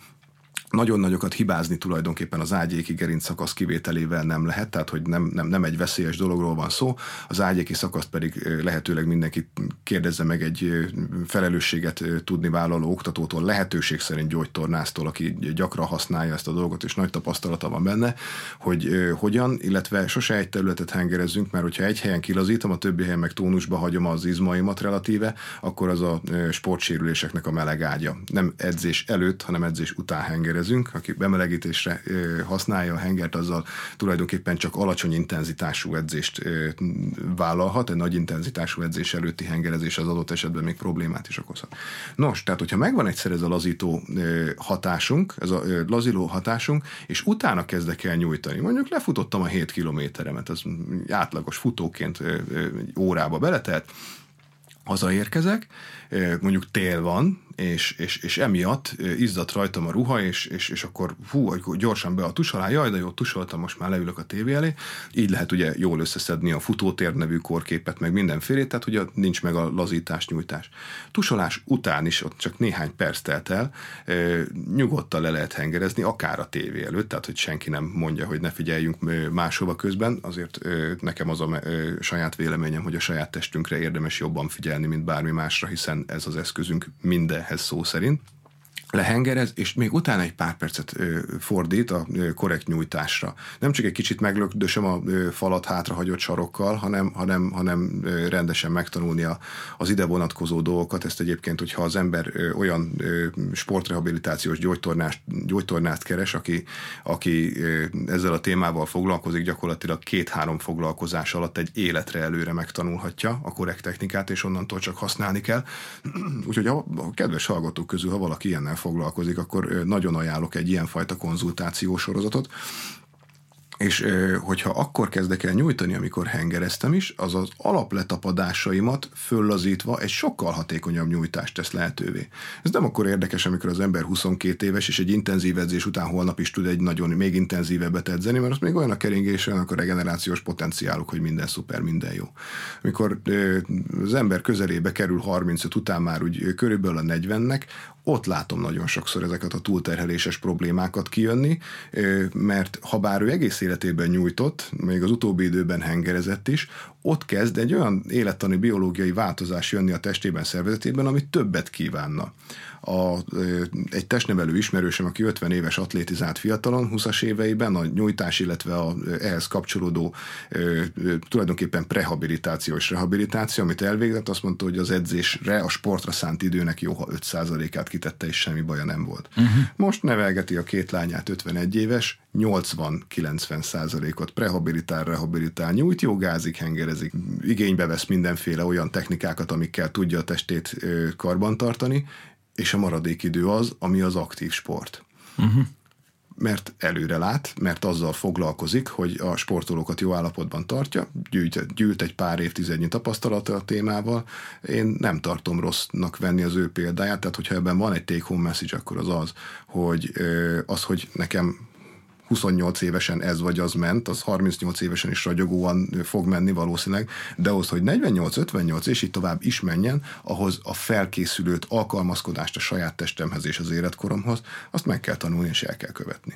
nagyon nagyokat hibázni tulajdonképpen az ágyéki gerinc szakasz kivételével nem lehet, tehát hogy nem, nem, nem egy veszélyes dologról van szó, az ágyéki szakaszt pedig lehetőleg mindenki kérdezze meg egy felelősséget tudni vállaló oktatótól, lehetőség szerint gyógytornásztól, aki gyakran használja ezt a dolgot, és nagy tapasztalata van benne, hogy hogyan, illetve sose egy területet hengerezzünk, mert hogyha egy helyen kilazítom, a többi helyen meg tónusba hagyom az izmaimat relatíve, akkor az a sportsérüléseknek a meleg ágya. Nem edzés előtt, hanem edzés után hengerez hengerezünk, aki bemelegítésre használja a hengert, azzal tulajdonképpen csak alacsony intenzitású edzést vállalhat, egy nagy intenzitású edzés előtti hengerezés az adott esetben még problémát is okozhat. Nos, tehát hogyha megvan egyszer ez a lazító hatásunk, ez a laziló hatásunk, és utána kezdek el nyújtani, mondjuk lefutottam a 7 kilométeremet, az átlagos futóként órába beletelt, hazaérkezek, mondjuk tél van, és, és, és emiatt izzadt rajtam a ruha, és, és, és akkor hú, akkor gyorsan be a tus alá, jaj, de jó, tusoltam, most már leülök a tévé elé. Így lehet ugye jól összeszedni a futótér nevű korképet, meg mindenfélét, tehát ugye nincs meg a lazítás, nyújtás. Tusolás után is, ott csak néhány perc telt el, nyugodtan le lehet hengerezni, akár a tévé előtt, tehát hogy senki nem mondja, hogy ne figyeljünk máshova közben, azért nekem az a saját véleményem, hogy a saját testünkre érdemes jobban figyelni, mint bármi másra, hiszen ez az eszközünk minden ehhez szó szerint, lehengerez, és még utána egy pár percet fordít a korrekt nyújtásra. Nem csak egy kicsit meglökdösöm a falat hátrahagyott sarokkal, hanem, hanem, hanem rendesen megtanulni a, az ide vonatkozó dolgokat. Ezt egyébként, hogyha az ember olyan sportrehabilitációs gyógytornást, gyógytornást keres, aki, aki ezzel a témával foglalkozik, gyakorlatilag két-három foglalkozás alatt egy életre előre megtanulhatja a korrekt technikát, és onnantól csak használni kell. <clears throat> Úgyhogy a, a kedves hallgatók közül, ha valaki ilyennel foglalkozik, akkor nagyon ajánlok egy ilyenfajta konzultációs sorozatot, és hogyha akkor kezdek el nyújtani, amikor hengereztem is, az az alapletapadásaimat föllazítva egy sokkal hatékonyabb nyújtást tesz lehetővé. Ez nem akkor érdekes, amikor az ember 22 éves, és egy intenzív edzés után holnap is tud egy nagyon még intenzívebbet edzeni, mert az még olyan a keringés, olyan a regenerációs potenciáluk, hogy minden szuper, minden jó. Amikor az ember közelébe kerül 35 után már úgy körülbelül a 40-nek, ott látom nagyon sokszor ezeket a túlterheléses problémákat kijönni, mert ha bár ő egész életében nyújtott, még az utóbbi időben hengerezett is, ott kezd egy olyan élettani biológiai változás jönni a testében, szervezetében, ami többet kívánna a, egy testnevelő ismerősem, aki 50 éves atlétizált fiatalon, 20-as éveiben a nyújtás, illetve a ehhez kapcsolódó tulajdonképpen prehabilitáció és rehabilitáció, amit elvégzett, azt mondta, hogy az edzésre, a sportra szánt időnek jó, ha 5%-át kitette, és semmi baja nem volt. Uh-huh. Most nevelgeti a két lányát 51 éves, 80-90 százalékot prehabilitál, rehabilitál, nyújt, jogázik, hengerezik, igénybe vesz mindenféle olyan technikákat, amikkel tudja a testét karbantartani, és a maradék idő az, ami az aktív sport. Uh-huh. Mert előre lát, mert azzal foglalkozik, hogy a sportolókat jó állapotban tartja, gyűjt, gyűjt egy pár évtizednyi tapasztalata a témával. Én nem tartom rossznak venni az ő példáját, tehát hogyha ebben van egy take-home message, akkor az az, hogy az, hogy nekem 28 évesen ez vagy az ment, az 38 évesen is ragyogóan fog menni valószínűleg, de ahhoz, hogy 48-58 és így tovább is menjen, ahhoz a felkészülőt, alkalmazkodást a saját testemhez és az életkoromhoz, azt meg kell tanulni és el kell követni.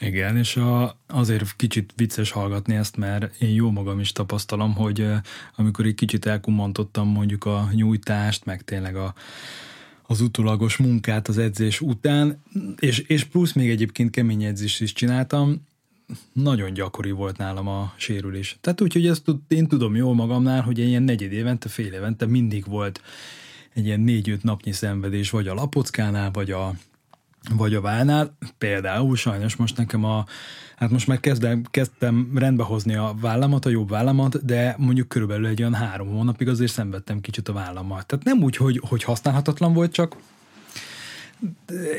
Igen, és a, azért kicsit vicces hallgatni ezt, mert én jó magam is tapasztalom, hogy amikor egy kicsit elkumantottam mondjuk a nyújtást, meg tényleg a, az utólagos munkát az edzés után, és, és plusz még egyébként kemény edzést is csináltam, nagyon gyakori volt nálam a sérülés. Tehát úgy, hogy ezt én tudom jól magamnál, hogy ilyen negyed évente, fél évente mindig volt egy ilyen négy-öt napnyi szenvedés, vagy a lapockánál, vagy a, vagy a válnál. Például sajnos most nekem a Hát most már kezdem, kezdtem rendbehozni a vállamat, a jobb vállamat, de mondjuk körülbelül egy olyan három hónapig azért szenvedtem kicsit a vállammal. Tehát nem úgy, hogy, hogy használhatatlan volt, csak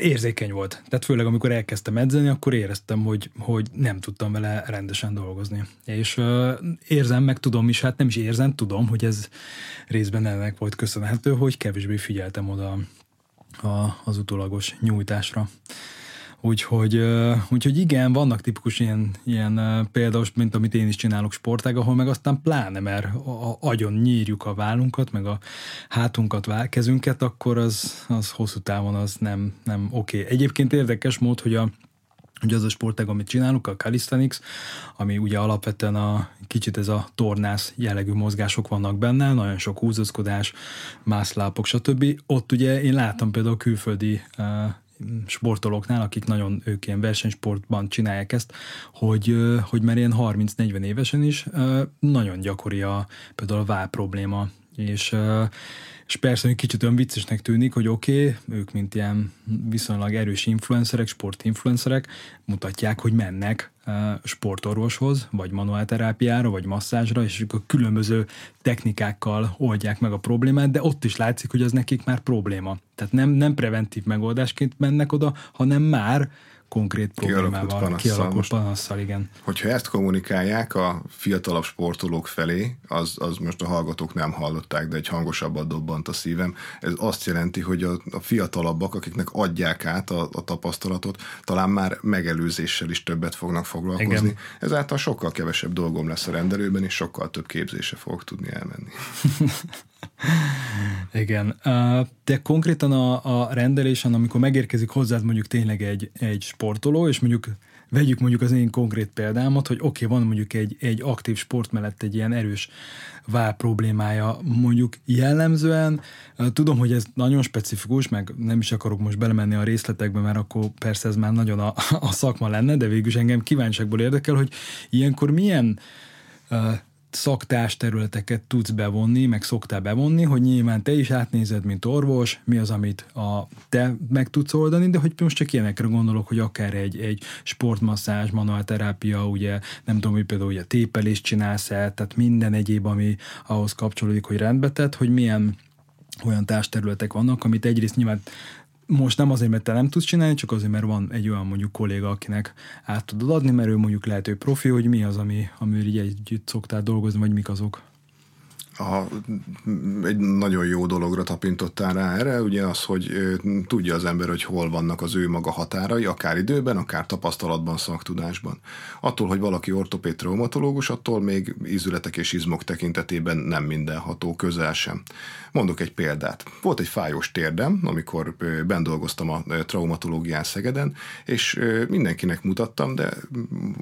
érzékeny volt. Tehát főleg amikor elkezdtem edzeni, akkor éreztem, hogy, hogy nem tudtam vele rendesen dolgozni. És uh, érzem, meg tudom is, hát nem is érzem, tudom, hogy ez részben ennek volt köszönhető, hogy kevésbé figyeltem oda a, az utólagos nyújtásra. Úgyhogy, úgyhogy igen, vannak tipikus ilyen, ilyen például, mint amit én is csinálok sportág, ahol meg aztán pláne, mert a, agyon nyírjuk a vállunkat, meg a hátunkat, kezünket, akkor az, az hosszú távon az nem, nem oké. Okay. Egyébként érdekes mód, hogy a hogy az a sportág, amit csinálunk, a calisthenics, ami ugye alapvetően a kicsit ez a tornász jellegű mozgások vannak benne, nagyon sok húzózkodás, mászlápok, stb. Ott ugye én láttam például külföldi uh, sportolóknál, akik nagyon ők ilyen versenysportban csinálják ezt, hogy, hogy már ilyen 30-40 évesen is nagyon gyakori a, például a vál probléma, és és persze, hogy kicsit olyan viccesnek tűnik, hogy oké, okay, ők mint ilyen viszonylag erős influencerek, sportinfluencerek mutatják, hogy mennek sportorvoshoz, vagy manuálterápiára, vagy masszázsra, és ők a különböző technikákkal oldják meg a problémát, de ott is látszik, hogy az nekik már probléma. Tehát nem, nem preventív megoldásként mennek oda, hanem már konkrét problémával, kialakult panasszal, igen. Hogyha ezt kommunikálják a fiatalabb sportolók felé, az, az most a hallgatók nem hallották, de egy hangosabbat dobbant a szívem. Ez azt jelenti, hogy a, a fiatalabbak, akiknek adják át a, a tapasztalatot, talán már megelőzéssel is többet fognak foglalkozni. Igen. Ezáltal sokkal kevesebb dolgom lesz a rendelőben, és sokkal több képzése fogok tudni elmenni. <laughs> <laughs> Igen. De konkrétan a, a rendelésen, amikor megérkezik hozzád mondjuk tényleg egy, egy sportoló, és mondjuk vegyük mondjuk az én konkrét példámat, hogy oké, okay, van mondjuk egy, egy aktív sport mellett egy ilyen erős vál problémája, mondjuk jellemzően, tudom, hogy ez nagyon specifikus, meg nem is akarok most belemenni a részletekbe, mert akkor persze ez már nagyon a, a szakma lenne, de végül engem kíváncsiakból érdekel, hogy ilyenkor milyen szaktás területeket tudsz bevonni, meg szoktál bevonni, hogy nyilván te is átnézed, mint orvos, mi az, amit a, te meg tudsz oldani, de hogy most csak ilyenekre gondolok, hogy akár egy, egy sportmasszázs, manuálterápia, ugye nem tudom, hogy például ugye tépelést csinálsz el, tehát minden egyéb, ami ahhoz kapcsolódik, hogy rendbe tett, hogy milyen olyan társterületek vannak, amit egyrészt nyilván most nem azért, mert te nem tudsz csinálni, csak azért, mert van egy olyan mondjuk kolléga, akinek át tudod adni, mert ő mondjuk lehet, hogy profi, hogy mi az, ami, ami így együtt szoktál dolgozni, vagy mik azok? a, egy nagyon jó dologra tapintottál rá erre, ugye az, hogy tudja az ember, hogy hol vannak az ő maga határai, akár időben, akár tapasztalatban, szaktudásban. Attól, hogy valaki ortopéd traumatológus, attól még ízületek és izmok tekintetében nem mindenható, közel sem. Mondok egy példát. Volt egy fájós térdem, amikor ben dolgoztam a traumatológián Szegeden, és mindenkinek mutattam, de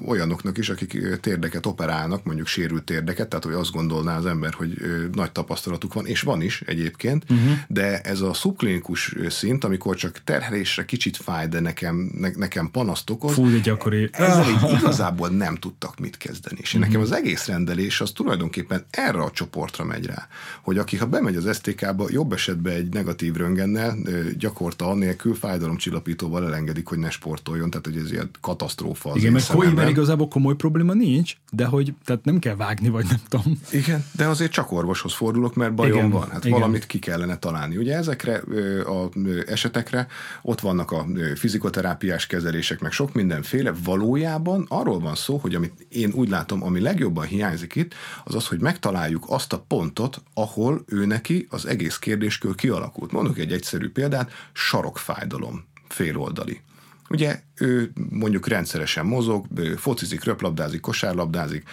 olyanoknak is, akik térdeket operálnak, mondjuk sérült térdeket, tehát hogy azt gondolná az ember, hogy nagy tapasztalatuk van, és van is egyébként, uh-huh. de ez a szubklinikus szint, amikor csak terhelésre kicsit fáj, de nekem, ne, nekem panaszt okoz, Fú, gyakori. ezzel így <laughs> igazából nem tudtak mit kezdeni. És uh-huh. nekem az egész rendelés az tulajdonképpen erre a csoportra megy rá, hogy aki ha bemegy az STK-ba, jobb esetben egy negatív röngennel, gyakorta annélkül fájdalomcsillapítóval elengedik, hogy ne sportoljon, tehát hogy ez ilyen katasztrófa. Az Igen, mert koiben igazából komoly probléma nincs, de hogy tehát nem kell vágni, vagy nem tudom. Igen, de azért csak orvoshoz fordulok, mert bajom igen, van. Hát igen. valamit ki kellene találni. Ugye ezekre a esetekre ott vannak a fizikoterápiás kezelések, meg sok mindenféle. Valójában arról van szó, hogy amit én úgy látom, ami legjobban hiányzik itt, az az, hogy megtaláljuk azt a pontot, ahol ő neki az egész kérdéskör kialakult. Mondok egy egyszerű példát, sarokfájdalom, féloldali. Ugye ő mondjuk rendszeresen mozog, focizik, röplabdázik, kosárlabdázik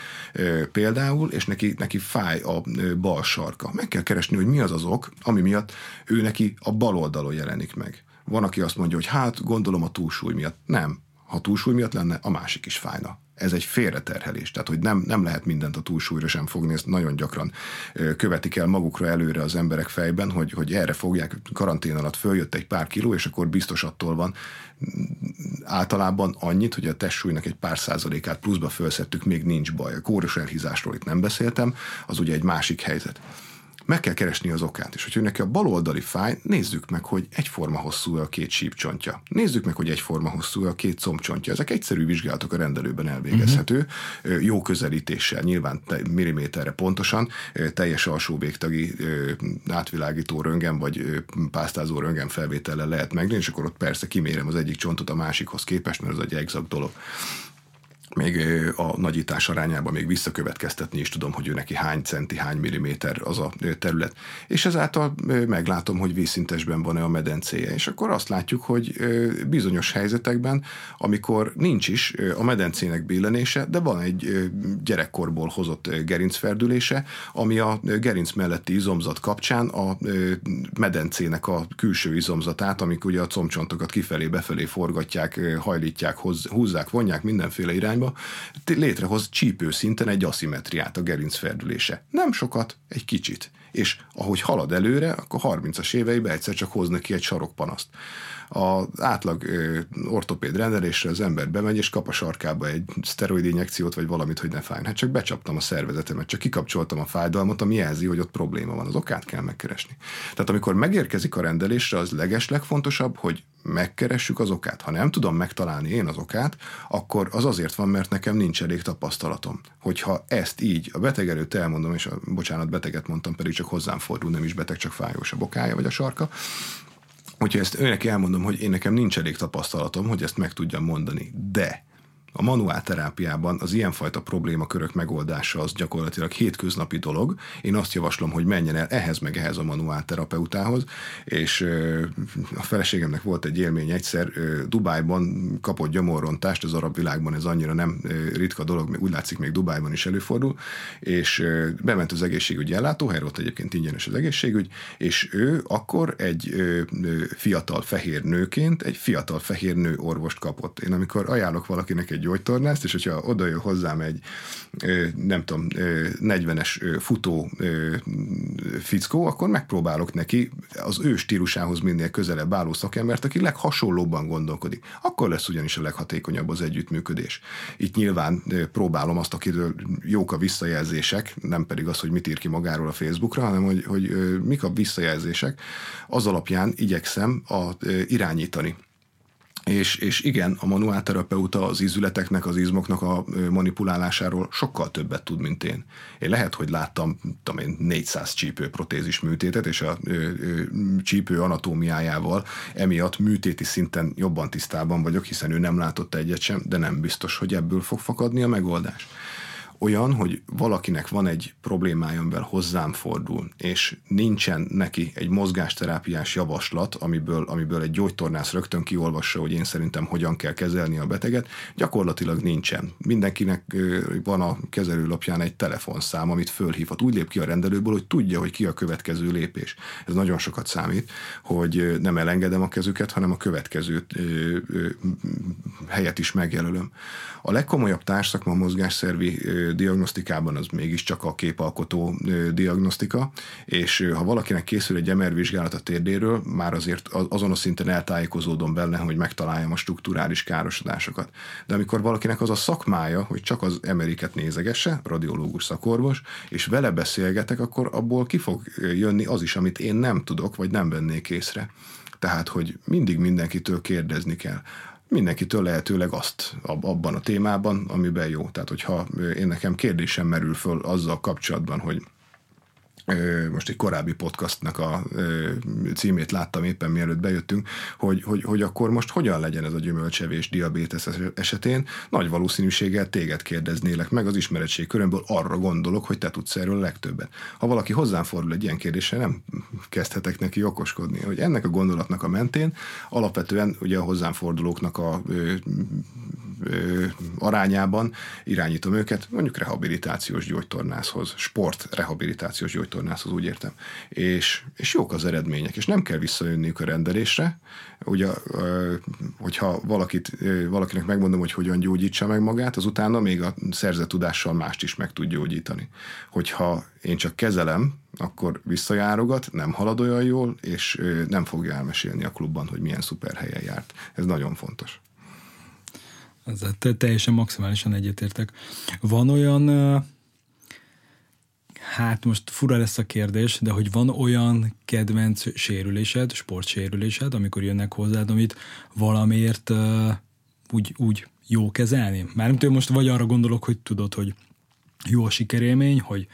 például, és neki, neki fáj a bal sarka. Meg kell keresni, hogy mi az az ok, ami miatt ő neki a bal oldalon jelenik meg. Van, aki azt mondja, hogy hát gondolom a túlsúly miatt. Nem. Ha túlsúly miatt lenne, a másik is fájna ez egy félreterhelés, tehát hogy nem, nem lehet mindent a túlsúlyra sem fogni, ezt nagyon gyakran követik el magukra előre az emberek fejben, hogy, hogy erre fogják, karantén alatt följött egy pár kiló, és akkor biztos attól van. Általában annyit, hogy a testsúlynak egy pár százalékát pluszba felszettük, még nincs baj. A kóros elhízásról itt nem beszéltem, az ugye egy másik helyzet meg kell keresni az okát. És hogyha neki a baloldali fáj, nézzük meg, hogy egyforma hosszú a két sípcsontja. Nézzük meg, hogy egyforma hosszú a két combcsontja. Ezek egyszerű vizsgálatok a rendelőben elvégezhető, uh-huh. jó közelítéssel, nyilván milliméterre pontosan, teljes alsó végtagi átvilágító röngen, vagy pásztázó röngen felvétellel lehet megnézni, és akkor ott persze kimérem az egyik csontot a másikhoz képest, mert ez egy exakt dolog még a nagyítás arányában még visszakövetkeztetni is tudom, hogy ő neki hány centi, hány milliméter az a terület. És ezáltal meglátom, hogy vízszintesben van-e a medencéje. És akkor azt látjuk, hogy bizonyos helyzetekben, amikor nincs is a medencének billenése, de van egy gyerekkorból hozott gerincferdülése, ami a gerinc melletti izomzat kapcsán a medencének a külső izomzatát, amik ugye a combcsontokat kifelé, befelé forgatják, hajlítják, húzzák, vonják mindenféle irány irányba, létrehoz csípő szinten egy aszimetriát a gerinc ferdülése. Nem sokat, egy kicsit. És ahogy halad előre, akkor 30-as éveiben egyszer csak hoz neki egy sarokpanaszt az átlag ortopéd rendelésre az ember bemegy, és kap a sarkába egy szteroid injekciót, vagy valamit, hogy ne fájjon. Hát csak becsaptam a szervezetemet, csak kikapcsoltam a fájdalmat, ami jelzi, hogy ott probléma van. Az okát kell megkeresni. Tehát amikor megérkezik a rendelésre, az leges legfontosabb, hogy megkeressük az okát. Ha nem tudom megtalálni én az okát, akkor az azért van, mert nekem nincs elég tapasztalatom. Hogyha ezt így a beteg előtt elmondom, és a, bocsánat, beteget mondtam, pedig csak hozzám fordul, nem is beteg, csak fájós a bokája vagy a sarka, hogyha ezt őnek elmondom, hogy én nekem nincs elég tapasztalatom, hogy ezt meg tudjam mondani, de a manuálterápiában az ilyenfajta problémakörök megoldása az gyakorlatilag hétköznapi dolog. Én azt javaslom, hogy menjen el ehhez meg ehhez a manuálterapeutához, és a feleségemnek volt egy élmény egyszer, Dubájban kapott gyomorrontást, az arab világban ez annyira nem ritka dolog, úgy látszik még Dubájban is előfordul, és bement az egészségügyi ellátóhelyre, ott egyébként ingyenes az egészségügy, és ő akkor egy fiatal fehér nőként egy fiatal fehér nő orvost kapott. Én amikor ajánlok valakinek egy egy gyógytornászt, és hogyha oda jön hozzám egy, nem tudom, 40-es futó fickó, akkor megpróbálok neki az ő stílusához minél közelebb álló szakembert, aki leghasonlóbban gondolkodik. Akkor lesz ugyanis a leghatékonyabb az együttműködés. Itt nyilván próbálom azt, akiről jók a visszajelzések, nem pedig az, hogy mit ír ki magáról a Facebookra, hanem hogy, hogy mik a visszajelzések, az alapján igyekszem a, irányítani és, és igen, a manuálterapeuta az ízületeknek, az izmoknak a manipulálásáról sokkal többet tud, mint én. Én lehet, hogy láttam tudom én, 400 csípő protézis műtétet, és a ö, ö, csípő anatómiájával emiatt műtéti szinten jobban tisztában vagyok, hiszen ő nem látott egyet sem, de nem biztos, hogy ebből fog fakadni a megoldás olyan, hogy valakinek van egy problémája, amivel hozzám fordul, és nincsen neki egy mozgásterápiás javaslat, amiből, amiből egy gyógytornász rögtön kiolvassa, hogy én szerintem hogyan kell kezelni a beteget, gyakorlatilag nincsen. Mindenkinek van a kezelőlapján egy telefonszám, amit fölhívhat. Úgy lép ki a rendelőből, hogy tudja, hogy ki a következő lépés. Ez nagyon sokat számít, hogy nem elengedem a kezüket, hanem a következő helyet is megjelölöm. A legkomolyabb társzakma mozgásszervi diagnosztikában az mégiscsak a képalkotó diagnosztika, és ha valakinek készül egy MR vizsgálat a térdéről, már azért azon a szinten eltájékozódom benne, hogy megtaláljam a strukturális károsodásokat. De amikor valakinek az a szakmája, hogy csak az emeriket nézegesse, radiológus szakorvos, és vele beszélgetek, akkor abból ki fog jönni az is, amit én nem tudok, vagy nem vennék észre. Tehát, hogy mindig mindenkitől kérdezni kell mindenkitől lehetőleg azt abban a témában, amiben jó. Tehát, hogyha én nekem kérdésem merül föl azzal kapcsolatban, hogy most egy korábbi podcastnak a címét láttam éppen mielőtt bejöttünk, hogy, hogy, hogy akkor most hogyan legyen ez a gyümölcsevés diabétesz esetén. Nagy valószínűséggel téged kérdeznélek meg az ismeretség körömből arra gondolok, hogy te tudsz erről a legtöbbet. Ha valaki hozzám fordul egy ilyen kérdésre, nem kezdhetek neki okoskodni, hogy ennek a gondolatnak a mentén alapvetően ugye a hozzám fordulóknak a arányában irányítom őket mondjuk rehabilitációs gyógytornászhoz, sport rehabilitációs gyógytornászhoz úgy értem. És, és jók az eredmények, és nem kell visszajönniük a rendelésre. Ugye, hogyha valakit, valakinek megmondom, hogy hogyan gyógyítsa meg magát, az utána még a szerzett tudással mást is meg tud gyógyítani. Hogyha én csak kezelem, akkor visszajárogat, nem halad olyan jól, és nem fogja elmesélni a klubban, hogy milyen szuper helyen járt. Ez nagyon fontos. Ezzel teljesen maximálisan egyetértek. Van olyan Hát most fura lesz a kérdés, de hogy van olyan kedvenc sérülésed, sportsérülésed, amikor jönnek hozzád, amit valamiért úgy, úgy jó kezelni? Mármint most vagy arra gondolok, hogy tudod, hogy jó a sikerélmény, hogy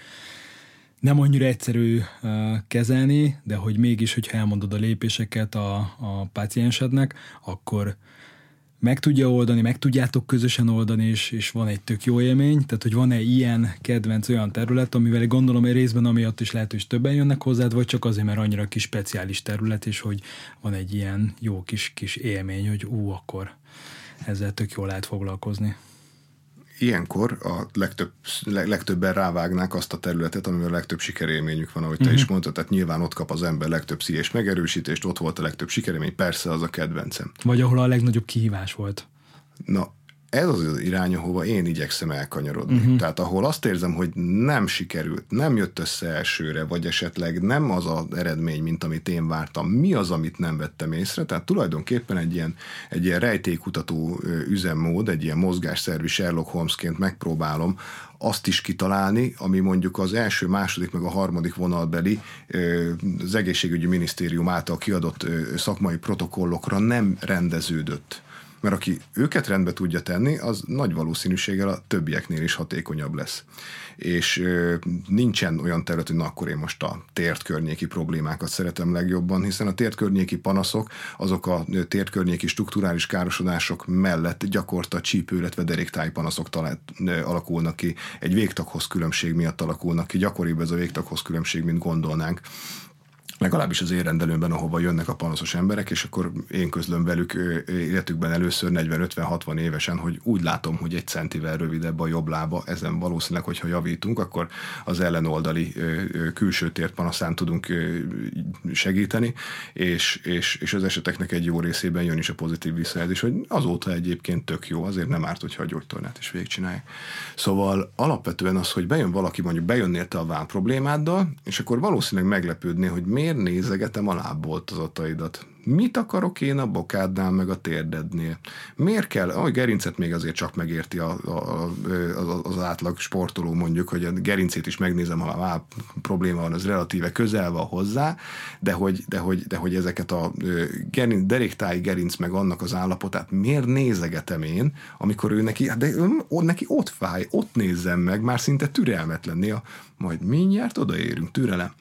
nem annyira egyszerű uh, kezelni, de hogy mégis, hogyha elmondod a lépéseket a, a páciensednek, akkor meg tudja oldani, meg tudjátok közösen oldani, és, és van egy tök jó élmény, tehát hogy van-e ilyen kedvenc olyan terület, amivel gondolom egy részben amiatt is lehet, hogy többen jönnek hozzád, vagy csak azért, mert annyira kis speciális terület, és hogy van egy ilyen jó kis, kis élmény, hogy ú, akkor ezzel tök jól lehet foglalkozni ilyenkor a legtöbb, legtöbben rávágnák azt a területet, amivel a legtöbb sikerélményük van, ahogy te uh-huh. is mondtad, tehát nyilván ott kap az ember legtöbb és megerősítést, ott volt a legtöbb sikerélmény, persze az a kedvencem. Vagy ahol a legnagyobb kihívás volt. Na, ez az az irány, ahova én igyekszem elkanyarodni. Uh-huh. Tehát ahol azt érzem, hogy nem sikerült, nem jött össze elsőre, vagy esetleg nem az az eredmény, mint amit én vártam, mi az, amit nem vettem észre. Tehát tulajdonképpen egy ilyen, egy ilyen rejtékutató üzemmód, egy ilyen mozgásszervi Sherlock Holmesként megpróbálom azt is kitalálni, ami mondjuk az első, második, meg a harmadik vonalbeli az egészségügyi minisztérium által kiadott szakmai protokollokra nem rendeződött mert aki őket rendbe tudja tenni, az nagy valószínűséggel a többieknél is hatékonyabb lesz. És nincsen olyan terület, hogy na akkor én most a tért környéki problémákat szeretem legjobban, hiszen a tért környéki panaszok, azok a tért környéki strukturális károsodások mellett gyakorta csípő, illetve deréktáj panaszok talált, alakulnak ki, egy végtaghoz különbség miatt alakulnak ki, gyakoribb ez a végtaghoz különbség, mint gondolnánk legalábbis az érendelőmben, ahova jönnek a panaszos emberek, és akkor én közlöm velük életükben először 40-50-60 évesen, hogy úgy látom, hogy egy centivel rövidebb a jobb lába, ezen valószínűleg, hogyha javítunk, akkor az ellenoldali külső tért panaszán tudunk segíteni, és, és, és az eseteknek egy jó részében jön is a pozitív visszajelzés, hogy azóta egyébként tök jó, azért nem árt, hogyha a gyógytornát is végigcsinálják. Szóval alapvetően az, hogy bejön valaki, mondjuk bejönnél te a vám problémáddal, és akkor valószínűleg meglepődni, hogy miért miért nézegetem a lábboltozataidat? Mit akarok én a bokádnál meg a térdednél? Miért kell, ahogy gerincet még azért csak megérti a, a, a, az átlag sportoló mondjuk, hogy a gerincét is megnézem, ha már probléma van, az relatíve közel van hozzá, de hogy, de hogy, de hogy ezeket a gerinc, deréktáji gerinc meg annak az állapotát miért nézegetem én, amikor ő neki, de neki ott fáj, ott nézzem meg, már szinte türelmetlenné, majd mindjárt odaérünk, türelem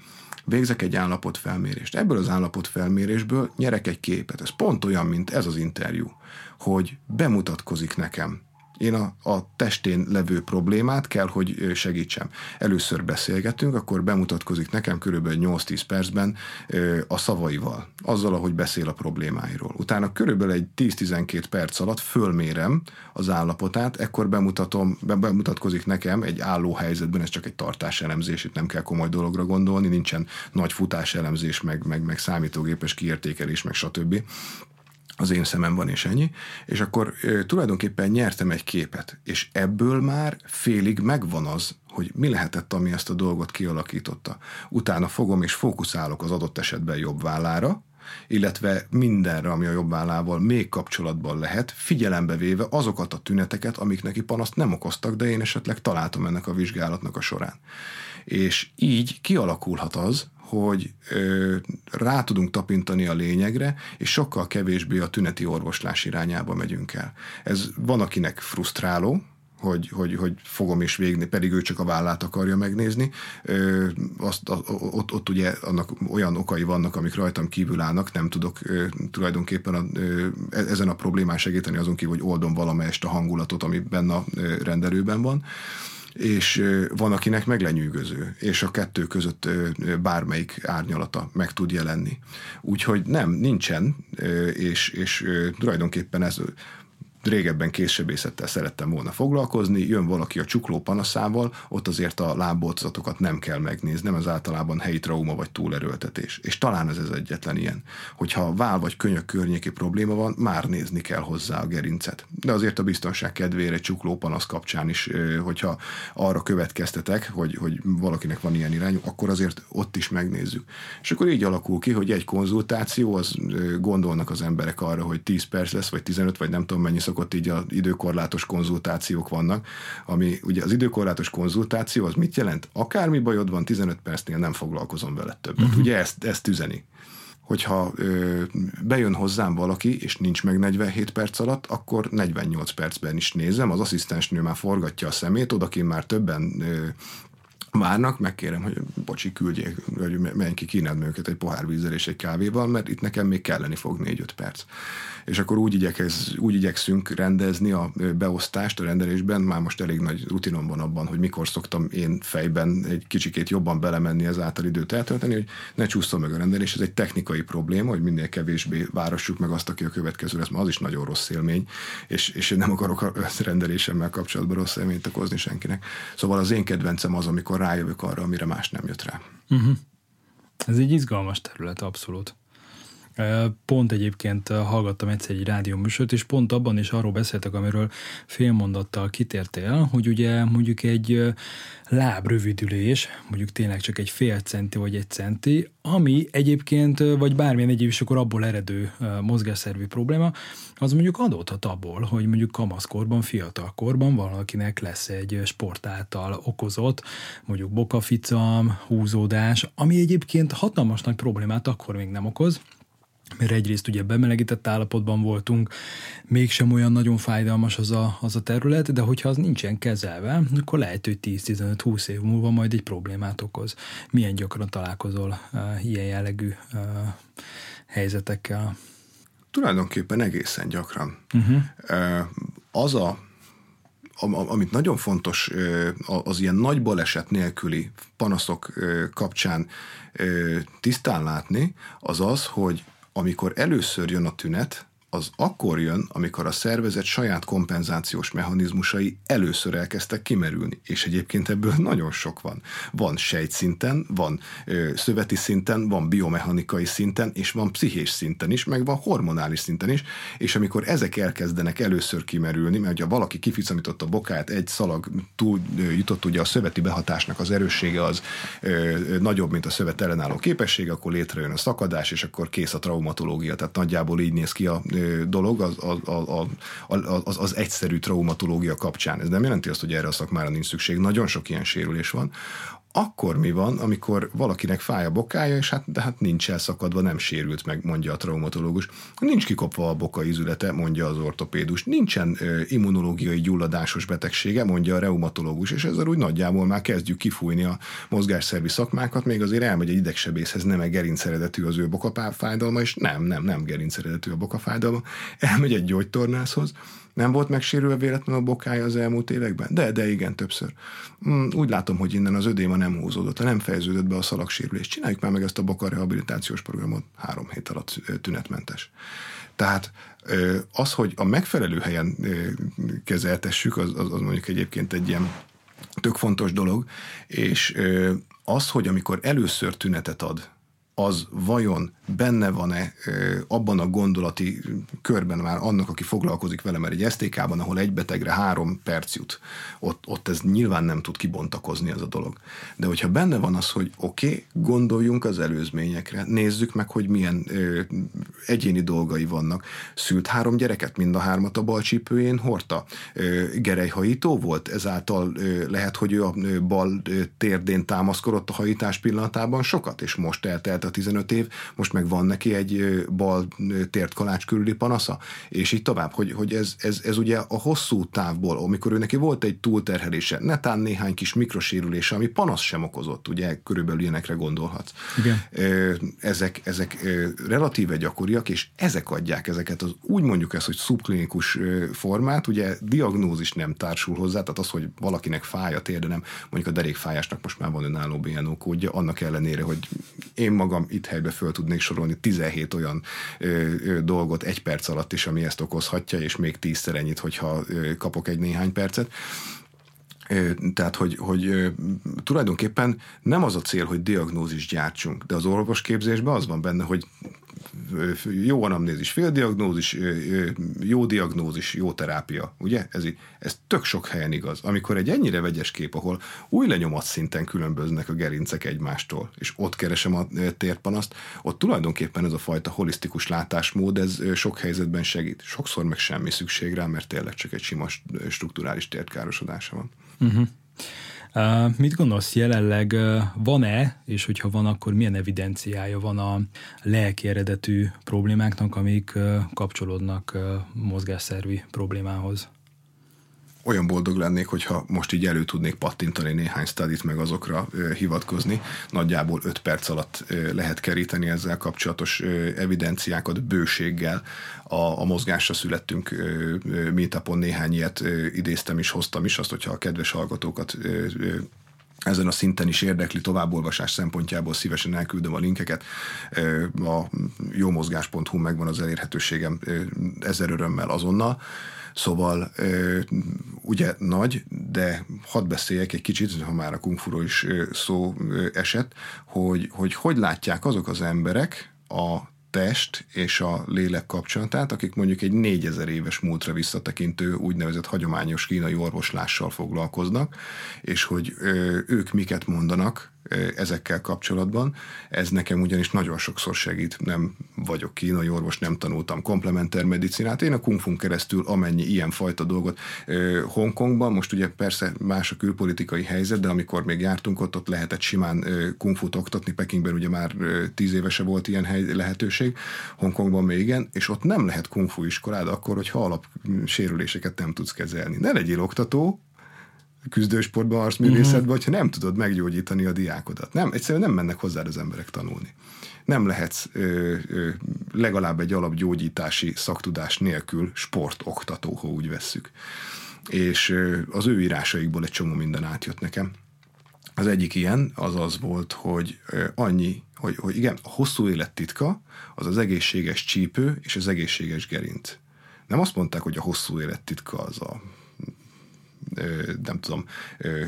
végzek egy állapotfelmérést. Ebből az állapotfelmérésből nyerek egy képet. Ez pont olyan, mint ez az interjú, hogy bemutatkozik nekem Én a, a testén levő problémát kell, hogy segítsem. Először beszélgetünk, akkor bemutatkozik nekem körülbelül 8-10 percben a szavaival, azzal, ahogy beszél a problémáiról. Utána körülbelül egy 10-12 perc alatt fölmérem az állapotát, ekkor bemutatom, bemutatkozik nekem egy álló helyzetben, ez csak egy tartáselemzés, itt nem kell komoly dologra gondolni, nincsen nagy futáselemzés, meg, meg, meg számítógépes kiértékelés, meg stb az én szemem van, és ennyi, és akkor e, tulajdonképpen nyertem egy képet, és ebből már félig megvan az, hogy mi lehetett, ami ezt a dolgot kialakította. Utána fogom és fókuszálok az adott esetben jobb vállára, illetve mindenre, ami a jobb vállával még kapcsolatban lehet, figyelembe véve azokat a tüneteket, amik neki panaszt nem okoztak, de én esetleg találtam ennek a vizsgálatnak a során. És így kialakulhat az, hogy ö, rá tudunk tapintani a lényegre, és sokkal kevésbé a tüneti orvoslás irányába megyünk el. Ez van, akinek frusztráló, hogy, hogy, hogy fogom is végni, pedig ő csak a vállát akarja megnézni. Ö, azt, a, ott, ott ugye annak olyan okai vannak, amik rajtam kívül állnak, nem tudok ö, tulajdonképpen a, ö, e, ezen a problémán segíteni azon kívül, hogy oldom valamelyest a hangulatot, ami benne a rendelőben van és van, akinek meglenyűgöző, és a kettő között bármelyik árnyalata meg tud jelenni. Úgyhogy nem, nincsen, és, és tulajdonképpen ez régebben készsebészettel szerettem volna foglalkozni, jön valaki a csukló panaszával, ott azért a lábbolcatokat nem kell megnézni, nem az általában helyi trauma vagy túlerőltetés. És talán ez az egyetlen ilyen. Hogyha vál vagy könyök környéki probléma van, már nézni kell hozzá a gerincet. De azért a biztonság kedvére csukló panasz kapcsán is, hogyha arra következtetek, hogy, hogy valakinek van ilyen irányú, akkor azért ott is megnézzük. És akkor így alakul ki, hogy egy konzultáció, az gondolnak az emberek arra, hogy 10 perc lesz, vagy 15, vagy nem tudom mennyi szokott így az időkorlátos konzultációk vannak, ami ugye az időkorlátos konzultáció az mit jelent? Akármi bajod van, 15 percnél nem foglalkozom vele többet. Uh-huh. Ugye ezt, ezt üzeni hogyha ö, bejön hozzám valaki, és nincs meg 47 perc alatt, akkor 48 percben is nézem, az asszisztensnő már forgatja a szemét, odakin már többen ö, várnak, megkérem, hogy bocsi, küldjék, hogy menj ki, kínáld őket egy pohár vízzel és egy kávéval, mert itt nekem még kelleni fog 4-5 perc és akkor úgy, igyekez, úgy igyekszünk rendezni a beosztást a rendelésben, már most elég nagy rutinom van abban, hogy mikor szoktam én fejben egy kicsikét jobban belemenni ezáltal időt eltölteni, hogy ne csúszom meg a rendelés, ez egy technikai probléma, hogy minél kevésbé várossuk meg azt, aki a következő lesz, az is nagyon rossz élmény, és, és én nem akarok a rendelésemmel kapcsolatban rossz élményt okozni senkinek. Szóval az én kedvencem az, amikor rájövök arra, amire más nem jött rá. Uh-huh. Ez egy izgalmas terület, abszolút. Pont egyébként hallgattam egyszer egy rádióműsort, és pont abban is arról beszéltek, amiről félmondattal kitértél, hogy ugye mondjuk egy lábrövidülés, mondjuk tényleg csak egy fél centi vagy egy centi, ami egyébként, vagy bármilyen egyéb is akkor abból eredő mozgásszervi probléma, az mondjuk adódhat abból, hogy mondjuk kamaszkorban, fiatalkorban valakinek lesz egy sport által okozott, mondjuk bokaficam, húzódás, ami egyébként hatalmas nagy problémát akkor még nem okoz, mert egyrészt ugye bemelegített állapotban voltunk, mégsem olyan nagyon fájdalmas az a, az a terület, de hogyha az nincsen kezelve, akkor lehet, hogy 10-15-20 év múlva majd egy problémát okoz. Milyen gyakran találkozol uh, ilyen jellegű uh, helyzetekkel? Tulajdonképpen egészen gyakran. Uh-huh. Uh, az a amit nagyon fontos az ilyen nagy baleset nélküli panaszok kapcsán tisztán látni, az az, hogy amikor először jön a tünet, az akkor jön, amikor a szervezet saját kompenzációs mechanizmusai először elkezdtek kimerülni. És egyébként ebből nagyon sok van. Van sejtszinten, van ö, szöveti szinten, van biomechanikai szinten, és van pszichés szinten is, meg van hormonális szinten is, és amikor ezek elkezdenek először kimerülni, mert ha valaki kificamított a bokát, egy szalag túl ö, jutott ugye a szöveti behatásnak az erőssége az ö, ö, nagyobb, mint a szövet ellenálló képessége, akkor létrejön a szakadás, és akkor kész a traumatológia. Tehát nagyjából így néz ki a ö, dolog az, az, az, az egyszerű traumatológia kapcsán. Ez nem jelenti azt, hogy erre a szakmára nincs szükség, nagyon sok ilyen sérülés van. Akkor mi van, amikor valakinek fáj a bokája, és hát, de hát nincs elszakadva, nem sérült meg, mondja a traumatológus. Nincs kikopva a boka ízülete, mondja az ortopédus. Nincsen ö, immunológiai gyulladásos betegsége, mondja a reumatológus, és ezzel úgy nagyjából már kezdjük kifújni a mozgásszervi szakmákat, még azért elmegy egy idegsebészhez, nem egy gerinceredetű az ő bokafájdalma, és nem, nem, nem gerinceredetű a bokafájdalma. Elmegy egy gyógytornászhoz, nem volt megsérülve véletlenül a bokája az elmúlt években? De, de igen, többször. Mm, úgy látom, hogy innen az ödéma nem húzódott, nem fejeződött be a szalagsérülés. Csináljuk már meg ezt a boka rehabilitációs programot, három hét alatt tünetmentes. Tehát az, hogy a megfelelő helyen kezeltessük, az, az, az mondjuk egyébként egy ilyen tök fontos dolog, és az, hogy amikor először tünetet ad az vajon benne van-e abban a gondolati körben már annak, aki foglalkozik vele, mert egy STK-ban, ahol egy betegre három perc jut, ott, ott ez nyilván nem tud kibontakozni ez a dolog. De hogyha benne van az, hogy oké, okay, gondoljunk az előzményekre, nézzük meg, hogy milyen ö, egyéni dolgai vannak. Szült három gyereket, mind a hármat a bal csípőjén hordta. Ö, gerejhajító volt, ezáltal ö, lehet, hogy ő a bal térdén támaszkodott a hajítás pillanatában sokat, és most eltelt a 15 év, most meg van neki egy bal tért kalács körüli panasza, és így tovább, hogy, hogy ez, ez, ez ugye a hosszú távból, amikor ő neki volt egy túlterhelése, netán néhány kis mikrosérülése, ami panasz sem okozott, ugye körülbelül ilyenekre gondolhatsz. Igen. Ezek, ezek relatíve gyakoriak, és ezek adják ezeket az, úgy mondjuk ezt, hogy szubklinikus formát, ugye diagnózis nem társul hozzá, tehát az, hogy valakinek fáj a térde, nem mondjuk a derékfájásnak most már van önálló BNO kódja, annak ellenére, hogy én magam itt helybe föl tudnék sorolni 17 olyan ö, ö, dolgot egy perc alatt is, ami ezt okozhatja, és még tízszer ennyit, hogyha ö, kapok egy néhány percet. Tehát, hogy, hogy tulajdonképpen nem az a cél, hogy diagnózis gyártsunk, de az orvosképzésben az van benne, hogy jó anamnézis, féldiagnózis, jó diagnózis, jó terápia, ugye? Ez, ez tök sok helyen igaz. Amikor egy ennyire vegyes kép, ahol új lenyomat szinten különböznek a gerincek egymástól, és ott keresem a térpanaszt, ott tulajdonképpen ez a fajta holisztikus látásmód, ez sok helyzetben segít. Sokszor meg semmi szükség rá, mert tényleg csak egy sima strukturális térkárosodása van. Uh-huh. Mit gondolsz jelenleg, van-e, és hogyha van, akkor milyen evidenciája van a lelki eredetű problémáknak, amik kapcsolódnak mozgásszervi problémához? Olyan boldog lennék, hogyha most így elő tudnék pattintani néhány stadit, meg azokra hivatkozni. Nagyjából 5 perc alatt lehet keríteni ezzel kapcsolatos evidenciákat bőséggel. A, a mozgásra születtünk meetupon néhány ilyet idéztem is, hoztam is, azt, hogyha a kedves hallgatókat ezen a szinten is érdekli továbbolvasás szempontjából szívesen elküldöm a linkeket. A jómozgás.hu megvan az elérhetőségem ezer örömmel azonnal. Szóval ugye nagy, de hadd beszéljek egy kicsit, ha már a kungfuról is szó esett, hogy, hogy hogy látják azok az emberek a test és a lélek kapcsolatát, akik mondjuk egy négyezer éves múltra visszatekintő úgynevezett hagyományos kínai orvoslással foglalkoznak, és hogy ők miket mondanak ezekkel kapcsolatban. Ez nekem ugyanis nagyon sokszor segít. Nem vagyok kínai orvos, nem tanultam komplementer medicinát. Én a kungfun keresztül amennyi ilyen fajta dolgot Hongkongban, most ugye persze más a külpolitikai helyzet, de amikor még jártunk ott, ott lehetett simán kungfut oktatni. Pekingben ugye már tíz évese volt ilyen hely, lehetőség, Hongkongban még igen, és ott nem lehet kungfu iskolád akkor, hogyha alap sérüléseket nem tudsz kezelni. Ne legyél oktató, küzdősportban, arcművészetben, uh-huh. hogyha nem tudod meggyógyítani a diákodat. Nem, egyszerűen nem mennek hozzá az emberek tanulni. Nem lehetsz ö, ö, legalább egy alapgyógyítási szaktudás nélkül sportoktató, ha úgy vesszük. És ö, az ő írásaikból egy csomó minden átjött nekem. Az egyik ilyen az az volt, hogy ö, annyi, hogy, hogy igen, a hosszú élet titka az az egészséges csípő és az egészséges gerinc. Nem azt mondták, hogy a hosszú élet titka az a nem tudom,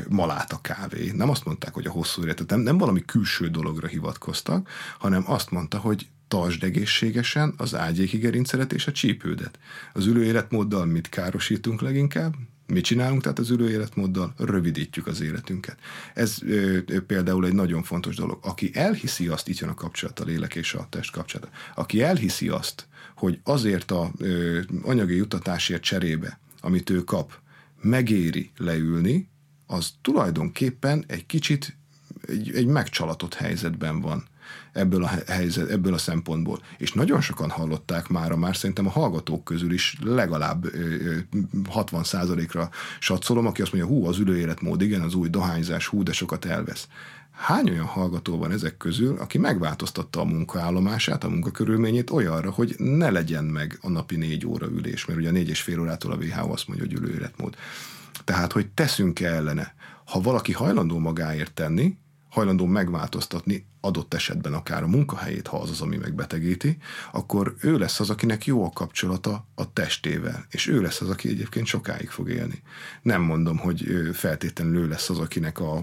maláta kávé. Nem azt mondták, hogy a hosszú életet, nem, nem valami külső dologra hivatkoztak, hanem azt mondta, hogy tartsd egészségesen az ágyéki gerinceret és a csípődet. Az ülő életmóddal mit károsítunk leginkább? Mit csinálunk tehát az ülő életmóddal? Rövidítjük az életünket. Ez ö, ö, például egy nagyon fontos dolog. Aki elhiszi azt, itt jön a kapcsolat, a lélek és a test kapcsolata. Aki elhiszi azt, hogy azért a ö, anyagi jutatásért cserébe, amit ő kap, megéri leülni, az tulajdonképpen egy kicsit egy, egy megcsalatott helyzetben van ebből a helyzet, ebből a szempontból. És nagyon sokan hallották már, már szerintem a hallgatók közül is legalább 60%-ra satszolom, aki azt mondja, hú, az ülőéletmód, igen, az új dohányzás, hú, de sokat elvesz. Hány olyan hallgató van ezek közül, aki megváltoztatta a munkaállomását, a munkakörülményét olyanra, hogy ne legyen meg a napi négy óra ülés, mert ugye a négy és fél órától a WHO azt mondja, hogy ülőéletmód. Tehát, hogy teszünk-e ellene. Ha valaki hajlandó magáért tenni, hajlandó megváltoztatni adott esetben akár a munkahelyét, ha az az, ami megbetegíti, akkor ő lesz az, akinek jó a kapcsolata a testével, és ő lesz az, aki egyébként sokáig fog élni. Nem mondom, hogy feltétlenül ő lesz az, akinek a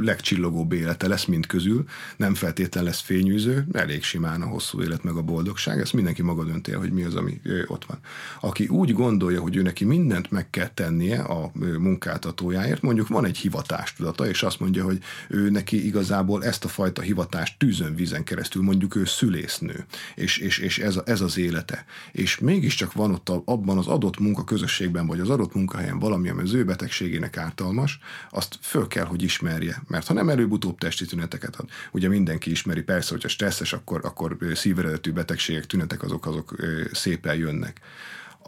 legcsillogóbb élete lesz mind közül, nem feltétlen lesz fényűző, elég simán a hosszú élet meg a boldogság, ezt mindenki maga dönti hogy mi az, ami ott van. Aki úgy gondolja, hogy ő neki mindent meg kell tennie a munkáltatójáért, mondjuk van egy hivatástudata, és azt mondja, hogy ő neki igazából ezt a fajta hivatást tűzön vízen keresztül, mondjuk ő szülésznő, és, és, és ez, a, ez az élete. És mégiscsak van ott a, abban az adott munkaközösségben, vagy az adott munkahelyen valami, ami az ő betegségének ártalmas, azt föl kell, hogy ismerje. Mert ha nem előbb-utóbb testi tüneteket ad, ugye mindenki ismeri, persze, hogyha stresszes, akkor, akkor szíveredetű betegségek, tünetek azok, azok szépen jönnek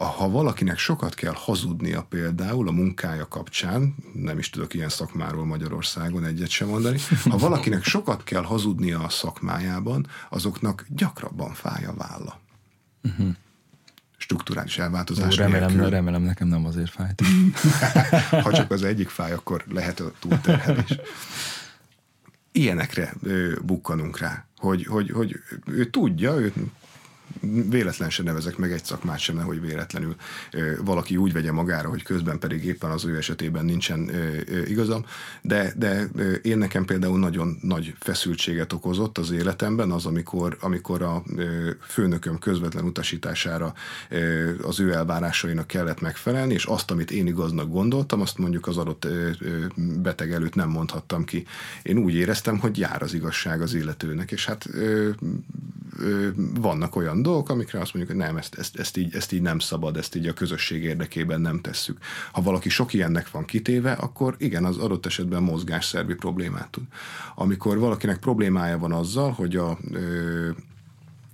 ha valakinek sokat kell hazudnia például a munkája kapcsán, nem is tudok ilyen szakmáról Magyarországon egyet sem mondani, ha valakinek sokat kell hazudnia a szakmájában, azoknak gyakrabban fáj a válla. Uh-huh strukturális elváltozás. Ó, remélem, nélkül. remélem, nekem nem azért fájt. <laughs> ha csak az egyik fáj, akkor lehet a túlterhelés. Ilyenekre bukkanunk rá, hogy, hogy, hogy ő tudja, ő véletlen sem nevezek meg egy szakmát sem, hogy véletlenül valaki úgy vegye magára, hogy közben pedig éppen az ő esetében nincsen igazam, de, de én nekem például nagyon nagy feszültséget okozott az életemben az, amikor, amikor a főnököm közvetlen utasítására az ő elvárásainak kellett megfelelni, és azt, amit én igaznak gondoltam, azt mondjuk az adott beteg előtt nem mondhattam ki. Én úgy éreztem, hogy jár az igazság az illetőnek, és hát vannak olyan dolgok, amikre azt mondjuk, hogy nem, ezt, ezt, ezt, így, ezt így nem szabad, ezt így a közösség érdekében nem tesszük. Ha valaki sok ilyennek van kitéve, akkor igen, az adott esetben mozgásszervi problémát tud. Amikor valakinek problémája van azzal, hogy a ö,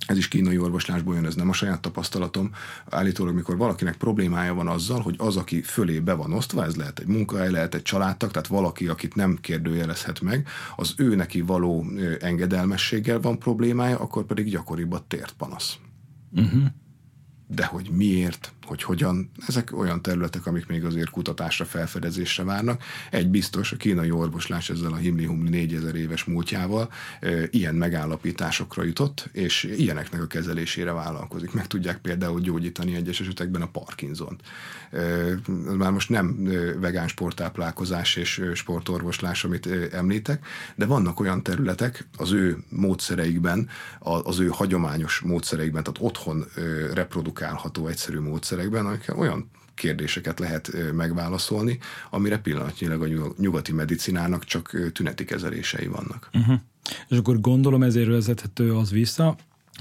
ez is kínai orvoslásból jön, ez nem a saját tapasztalatom. Állítólag, mikor valakinek problémája van azzal, hogy az, aki fölé be van osztva, ez lehet egy munkahely, lehet egy családtag, tehát valaki, akit nem kérdőjelezhet meg, az ő neki való engedelmességgel van problémája, akkor pedig gyakoribb a tért panasz. Uh-huh. De hogy miért, hogy hogyan, ezek olyan területek, amik még azért kutatásra, felfedezésre várnak. Egy biztos, a kínai orvoslás ezzel a himli-humli 4000 éves múltjával e, ilyen megállapításokra jutott, és ilyeneknek a kezelésére vállalkozik. Meg tudják például gyógyítani egyes esetekben a Parkinson-t. Már most nem vegán sporttáplálkozás és sportorvoslás, amit említek, de vannak olyan területek az ő módszereikben, az ő hagyományos módszereikben, tehát otthon reprodukálható egyszerű módszer rendszerekben, amikkel olyan kérdéseket lehet megválaszolni, amire pillanatnyilag a nyugati medicinának csak tüneti kezelései vannak. Uh-huh. És akkor gondolom ezért vezethető az vissza,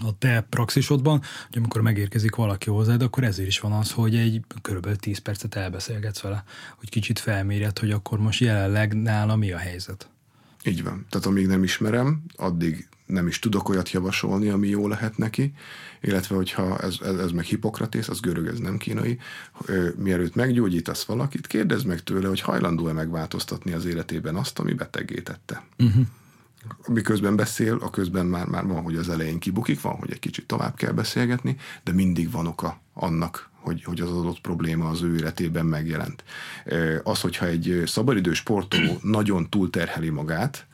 a te praxisodban, hogy amikor megérkezik valaki hozzád, akkor ezért is van az, hogy egy kb. 10 percet elbeszélgetsz vele, hogy kicsit felmérjed, hogy akkor most jelenleg nála mi a helyzet. Így van. Tehát amíg nem ismerem, addig nem is tudok olyat javasolni, ami jó lehet neki, illetve hogyha ez, ez, ez meg Hippokratész, az görög, ez nem kínai, mielőtt meggyógyítasz valakit, kérdezd meg tőle, hogy hajlandó-e megváltoztatni az életében azt, ami betegítette. Uh-huh. Miközben beszél, a közben már, már van, hogy az elején kibukik, van, hogy egy kicsit tovább kell beszélgetni, de mindig van oka annak, hogy, hogy az adott probléma az ő életében megjelent. Az, hogyha egy szabadidős sportoló nagyon túlterheli magát,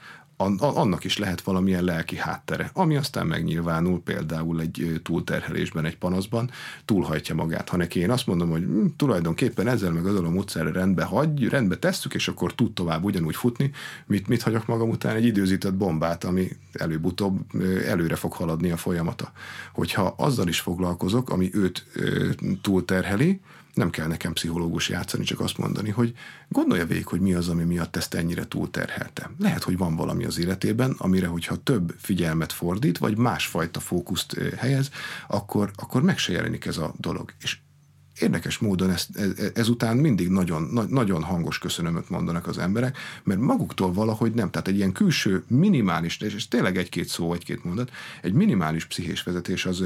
annak is lehet valamilyen lelki háttere, ami aztán megnyilvánul például egy túlterhelésben, egy panaszban, túlhajtja magát. Ha neki én azt mondom, hogy hm, tulajdonképpen ezzel meg azon a módszerre rendbe hagy, rendbe tesszük, és akkor tud tovább ugyanúgy futni, mit, mit hagyok magam után? Egy időzített bombát, ami előbb-utóbb előre fog haladni a folyamata. Hogyha azzal is foglalkozok, ami őt túlterheli, nem kell nekem pszichológus játszani, csak azt mondani, hogy gondolja végig, hogy mi az, ami miatt ezt ennyire túlterhelte. Lehet, hogy van valami az életében, amire, hogyha több figyelmet fordít, vagy másfajta fókuszt helyez, akkor, akkor meg se jelenik ez a dolog. És érdekes módon ezt, ez, ezután mindig nagyon, na, nagyon hangos köszönömöt mondanak az emberek, mert maguktól valahogy nem. Tehát egy ilyen külső, minimális, és tényleg egy-két szó, egy-két mondat, egy minimális pszichés vezetés az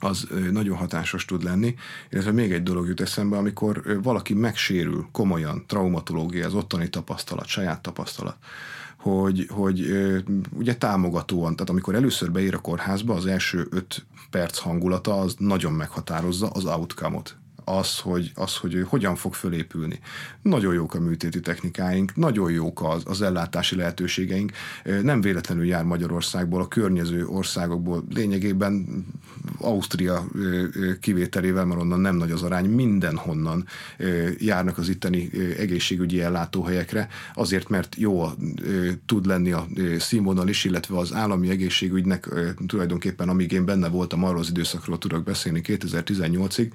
az nagyon hatásos tud lenni, illetve még egy dolog jut eszembe, amikor valaki megsérül komolyan, traumatológia, az ottani tapasztalat, saját tapasztalat, hogy, hogy ugye támogatóan, tehát amikor először beír a kórházba, az első öt perc hangulata az nagyon meghatározza az outcome-ot az, hogy, az, hogy hogyan fog fölépülni. Nagyon jók a műtéti technikáink, nagyon jók az, az ellátási lehetőségeink. Nem véletlenül jár Magyarországból, a környező országokból, lényegében Ausztria kivételével, mert onnan nem nagy az arány, mindenhonnan járnak az itteni egészségügyi ellátóhelyekre, azért, mert jó tud lenni a színvonal is, illetve az állami egészségügynek tulajdonképpen, amíg én benne voltam, arról az időszakról tudok beszélni 2018-ig,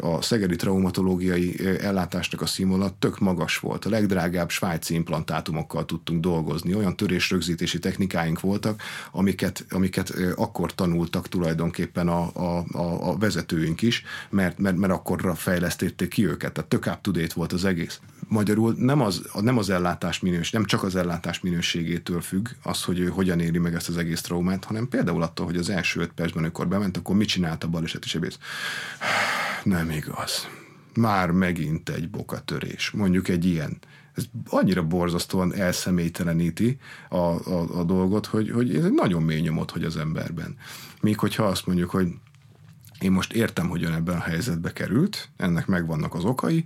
a szegedi traumatológiai ellátásnak a színvonal tök magas volt. A legdrágább svájci implantátumokkal tudtunk dolgozni. Olyan törésrögzítési technikáink voltak, amiket, amiket akkor tanultak tulajdonképpen a, a, a, a vezetőink is, mert, mert, mert akkorra fejlesztették ki őket. Tehát tök up volt az egész. Magyarul nem az, nem az ellátás minőség, nem csak az ellátás minőségétől függ az, hogy ő hogyan éli meg ezt az egész traumát, hanem például attól, hogy az első öt percben, amikor bement, akkor mit csinált a baleseti sebész nem igaz. Már megint egy bokatörés. Mondjuk egy ilyen. Ez annyira borzasztóan elszemélyteleníti a, a, a dolgot, hogy, hogy ez egy nagyon mély nyomot, hogy az emberben. Míg hogyha azt mondjuk, hogy én most értem, hogy ön ebben a helyzetbe került, ennek megvannak az okai.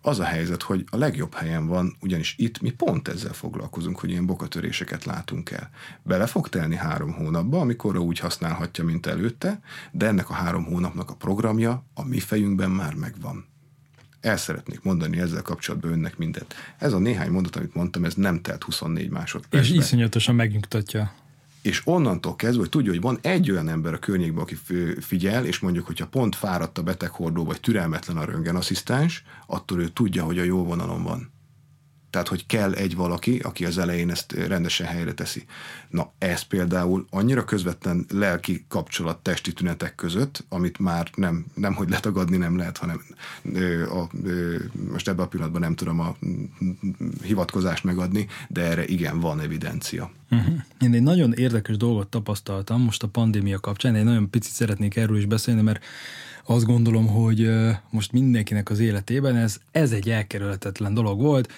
Az a helyzet, hogy a legjobb helyen van, ugyanis itt mi pont ezzel foglalkozunk, hogy ilyen bokatöréseket látunk el. Bele fog telni három hónapba, amikor úgy használhatja, mint előtte, de ennek a három hónapnak a programja a mi fejünkben már megvan. El szeretnék mondani ezzel kapcsolatban önnek mindent. Ez a néhány mondat, amit mondtam, ez nem telt 24 másodpercben. És iszonyatosan megnyugtatja és onnantól kezdve, hogy tudja, hogy van egy olyan ember a környékben, aki figyel, és mondjuk, hogyha pont fáradt a beteghordó, vagy türelmetlen a röntgenasszisztens, attól ő tudja, hogy a jó vonalon van. Tehát, hogy kell egy valaki, aki az elején ezt rendesen helyre teszi. Na, ez például annyira közvetlen lelki kapcsolat testi tünetek között, amit már nem, nem hogy letagadni nem lehet, hanem ö, a, ö, most ebben a pillanatban nem tudom a hivatkozást megadni, de erre igen, van evidencia. Uh-huh. Én egy nagyon érdekes dolgot tapasztaltam most a pandémia kapcsán, én nagyon picit szeretnék erről is beszélni, mert azt gondolom, hogy most mindenkinek az életében ez, ez egy elkerülhetetlen dolog volt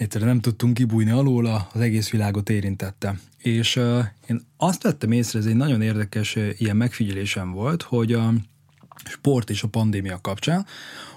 egyszerűen nem tudtunk kibújni alóla, az egész világot érintette. És uh, én azt vettem észre, ez egy nagyon érdekes uh, ilyen megfigyelésem volt, hogy a sport és a pandémia kapcsán,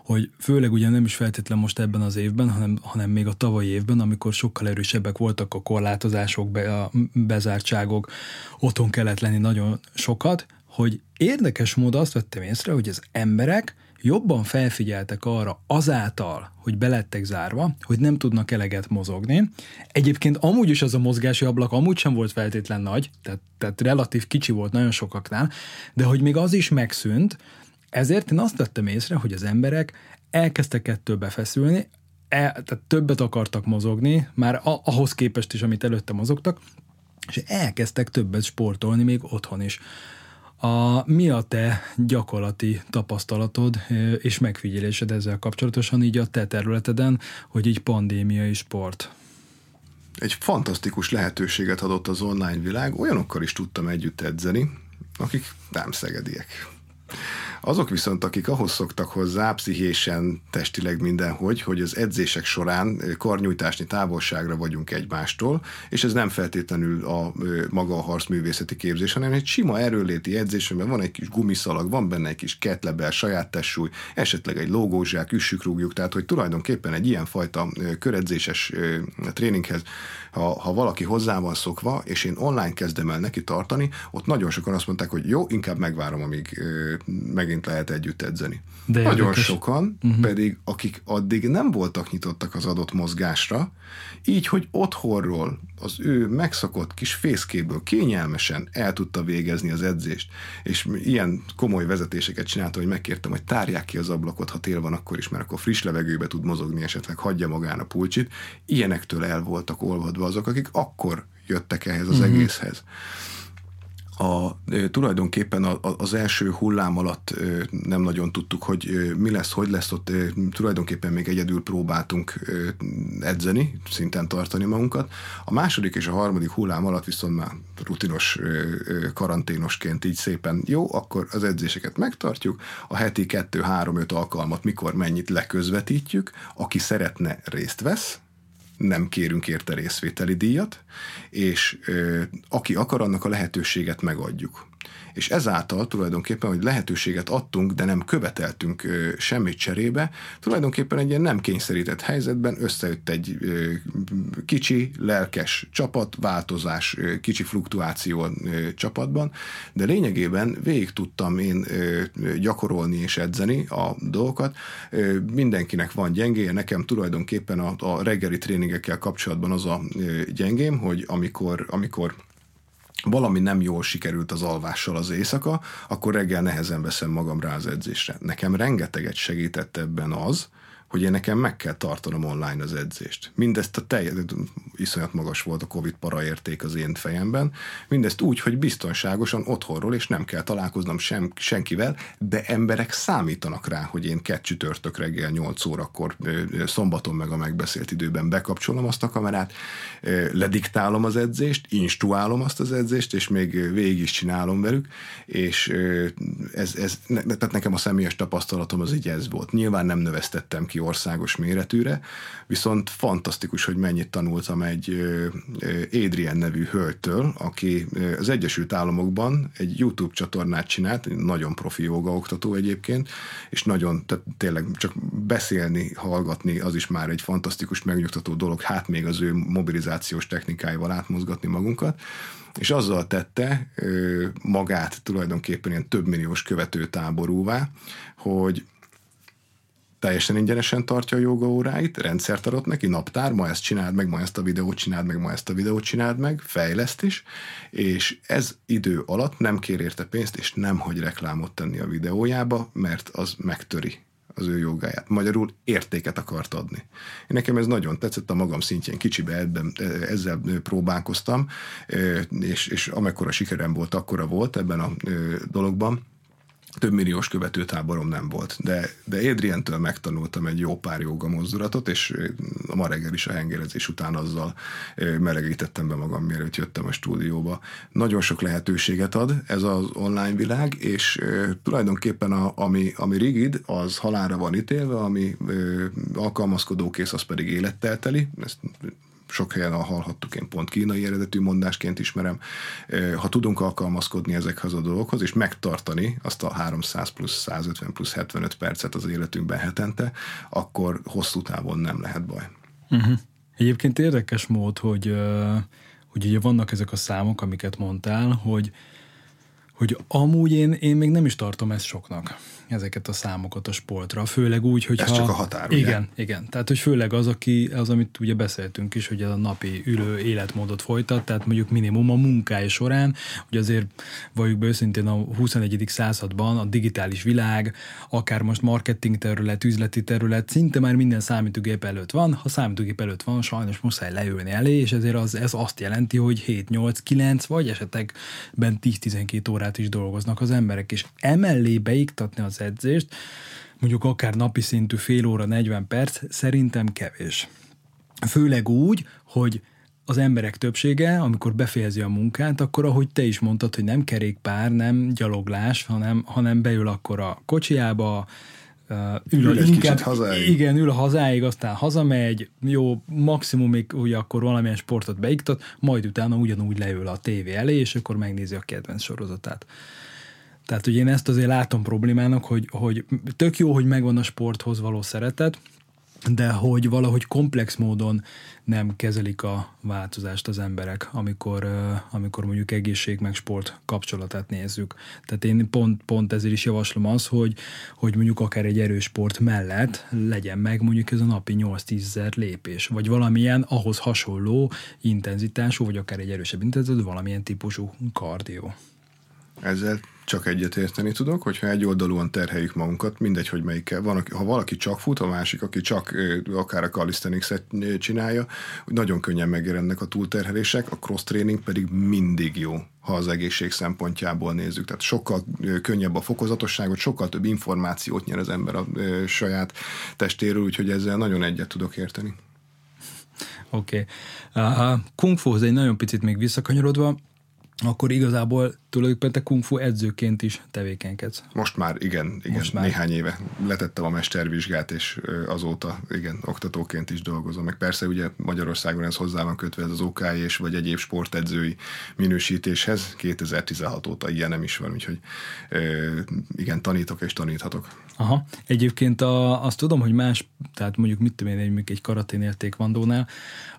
hogy főleg ugye nem is feltétlen most ebben az évben, hanem, hanem még a tavalyi évben, amikor sokkal erősebbek voltak a korlátozások, be, a bezártságok, otthon kellett lenni nagyon sokat, hogy érdekes módon azt vettem észre, hogy az emberek jobban felfigyeltek arra azáltal, hogy belettek zárva, hogy nem tudnak eleget mozogni. Egyébként amúgy is az a mozgási ablak amúgy sem volt feltétlen nagy, tehát, tehát relatív kicsi volt nagyon sokaknál, de hogy még az is megszűnt, ezért én azt vettem észre, hogy az emberek elkezdtek ettől befeszülni, el, tehát többet akartak mozogni, már ahhoz képest is, amit előtte mozogtak, és elkezdtek többet sportolni még otthon is. A, mi a te gyakorlati tapasztalatod és megfigyelésed ezzel kapcsolatosan így a te területeden, hogy így pandémiai sport? Egy fantasztikus lehetőséget adott az online világ, olyanokkal is tudtam együtt edzeni, akik nem szegediek. Azok viszont, akik ahhoz szoktak hozzá, pszichésen, testileg mindenhogy, hogy az edzések során karnyújtásni távolságra vagyunk egymástól, és ez nem feltétlenül a maga a harcművészeti képzés, hanem egy sima erőléti edzés, amiben van egy kis gumiszalag, van benne egy kis ketlebel, saját testsúly, esetleg egy logózsák, üssük, rúgjuk, tehát hogy tulajdonképpen egy ilyenfajta köredzéses tréninghez, ha, ha valaki hozzá van szokva, és én online kezdem el neki tartani, ott nagyon sokan azt mondták, hogy jó, inkább megvárom, amíg meg megint lehet együtt edzeni. De Nagyon érdekes. sokan uh-huh. pedig, akik addig nem voltak nyitottak az adott mozgásra, így, hogy otthonról az ő megszokott kis fészkéből kényelmesen el tudta végezni az edzést, és ilyen komoly vezetéseket csinálta, hogy megkértem, hogy tárják ki az ablakot, ha tél van akkor is, mert akkor friss levegőbe tud mozogni, esetleg hagyja magán a pulcsit. Ilyenektől el voltak olvadva azok, akik akkor jöttek ehhez az uh-huh. egészhez. A, tulajdonképpen az első hullám alatt nem nagyon tudtuk, hogy mi lesz, hogy lesz ott. Tulajdonképpen még egyedül próbáltunk edzeni, szinten tartani magunkat. A második és a harmadik hullám alatt viszont már rutinos karanténosként így szépen jó, akkor az edzéseket megtartjuk, a heti 2-3-5 alkalmat mikor mennyit leközvetítjük, aki szeretne részt vesz, nem kérünk érte részvételi díjat, és aki akar, annak a lehetőséget megadjuk és ezáltal tulajdonképpen, hogy lehetőséget adtunk, de nem követeltünk semmit cserébe, tulajdonképpen egy ilyen nem kényszerített helyzetben összejött egy kicsi, lelkes csapat, változás, kicsi fluktuáció csapatban, de lényegében végig tudtam én gyakorolni és edzeni a dolgokat. Mindenkinek van gyengéje, nekem tulajdonképpen a, a reggeli tréningekkel kapcsolatban az a gyengém, hogy amikor, amikor valami nem jól sikerült az alvással az éjszaka, akkor reggel nehezen veszem magam rá az edzésre. Nekem rengeteget segített ebben az, hogy én nekem meg kell tartanom online az edzést. Mindezt a teljes, iszonyat magas volt a Covid paraérték az én fejemben, mindezt úgy, hogy biztonságosan otthonról, és nem kell találkoznom sem, senkivel, de emberek számítanak rá, hogy én két csütörtök reggel 8 órakor szombaton meg a megbeszélt időben bekapcsolom azt a kamerát, lediktálom az edzést, instruálom azt az edzést, és még végig is csinálom velük, és ez, ez tehát nekem a személyes tapasztalatom az így ez volt. Nyilván nem növesztettem ki országos méretűre, viszont fantasztikus, hogy mennyit tanultam egy Adrian nevű hölgytől, aki az Egyesült Államokban egy YouTube csatornát csinált, nagyon profi oktató egyébként, és nagyon, tehát tényleg csak beszélni, hallgatni, az is már egy fantasztikus, megnyugtató dolog, hát még az ő mobilizációs technikáival átmozgatni magunkat, és azzal tette magát tulajdonképpen ilyen több milliós követőtáborúvá, hogy teljesen ingyenesen tartja a joga óráit, rendszert adott neki, naptár, ma ezt csináld meg, ma ezt a videót csináld meg, ma ezt a videót csináld meg, fejleszt is, és ez idő alatt nem kér érte pénzt, és nem hagy reklámot tenni a videójába, mert az megtöri az ő jogáját. Magyarul értéket akart adni. Én nekem ez nagyon tetszett a magam szintjén, kicsibe ebben, ezzel próbálkoztam, és, és amekkora sikerem volt, akkora volt ebben a dologban, több milliós követőtáborom nem volt, de, de Adrientől megtanultam egy jó pár joga mozdulatot, és a ma reggel is a hengerezés után azzal melegítettem be magam, mielőtt jöttem a stúdióba. Nagyon sok lehetőséget ad ez az online világ, és tulajdonképpen a, ami, ami rigid, az halára van ítélve, ami alkalmazkodókész, az pedig élettel teli. Ezt sok helyen hallhattuk, én pont kínai eredetű mondásként ismerem, ha tudunk alkalmazkodni ezekhez a dolgokhoz, és megtartani azt a 300 plusz 150 plusz 75 percet az életünkben hetente, akkor hosszú távon nem lehet baj. Uh-huh. Egyébként érdekes mód, hogy, hogy ugye vannak ezek a számok, amiket mondtál, hogy hogy amúgy én, én még nem is tartom ezt soknak ezeket a számokat a sportra, főleg úgy, hogy Ez csak a határ, ugye? Igen, igen. Tehát, hogy főleg az, aki, az, amit ugye beszéltünk is, hogy a napi ülő életmódot folytat, tehát mondjuk minimum a munkája során, hogy azért valljuk be őszintén a 21. században a digitális világ, akár most marketing terület, üzleti terület, szinte már minden számítógép előtt van. Ha számítógép előtt van, sajnos muszáj leülni elé, és ezért az, ez azt jelenti, hogy 7-8-9 vagy esetekben 10-12 órát is dolgoznak az emberek, és emellé beiktatni az edzést, mondjuk akár napi szintű fél óra, 40 perc, szerintem kevés. Főleg úgy, hogy az emberek többsége, amikor befejezi a munkát, akkor ahogy te is mondtad, hogy nem kerékpár, nem gyaloglás, hanem, hanem beül akkor a kocsiába, ül, ül inkább, hazáig. Igen, ül a hazáig, aztán hazamegy, jó, maximumig ugye akkor valamilyen sportot beiktat, majd utána ugyanúgy leül a tévé elé, és akkor megnézi a kedvenc sorozatát. Tehát, hogy én ezt azért látom problémának, hogy, hogy tök jó, hogy megvan a sporthoz való szeretet, de hogy valahogy komplex módon nem kezelik a változást az emberek, amikor, amikor mondjuk egészség meg sport kapcsolatát nézzük. Tehát én pont, pont ezért is javaslom az, hogy, hogy mondjuk akár egy erős sport mellett legyen meg mondjuk ez a napi 8-10 ezer lépés, vagy valamilyen ahhoz hasonló intenzitású, vagy akár egy erősebb intenzitású, valamilyen típusú kardió. Ezzel csak egyetérteni tudok, hogyha egy oldalúan terheljük magunkat, mindegy, hogy melyikkel. Van, ha valaki csak fut, a másik, aki csak akár a calisthenics csinálja, nagyon könnyen megjelennek a túlterhelések, a cross training pedig mindig jó, ha az egészség szempontjából nézzük. Tehát sokkal könnyebb a fokozatosságot, sokkal több információt nyer az ember a saját testéről, úgyhogy ezzel nagyon egyet tudok érteni. Oké. Okay. A kung fu egy nagyon picit még visszakanyarodva, akkor igazából tulajdonképpen te kung fu edzőként is tevékenykedsz. Most már igen, igen Most már. néhány éve letettem a mestervizsgát, és azóta igen, oktatóként is dolgozom. Meg persze ugye Magyarországon ez hozzá van kötve ez az OK és vagy egyéb sportedzői minősítéshez. 2016 óta ilyen nem is van, úgyhogy igen, tanítok és taníthatok. Aha. Egyébként a, azt tudom, hogy más, tehát mondjuk mit tudom én, egy, egy karaténél tékvandónál,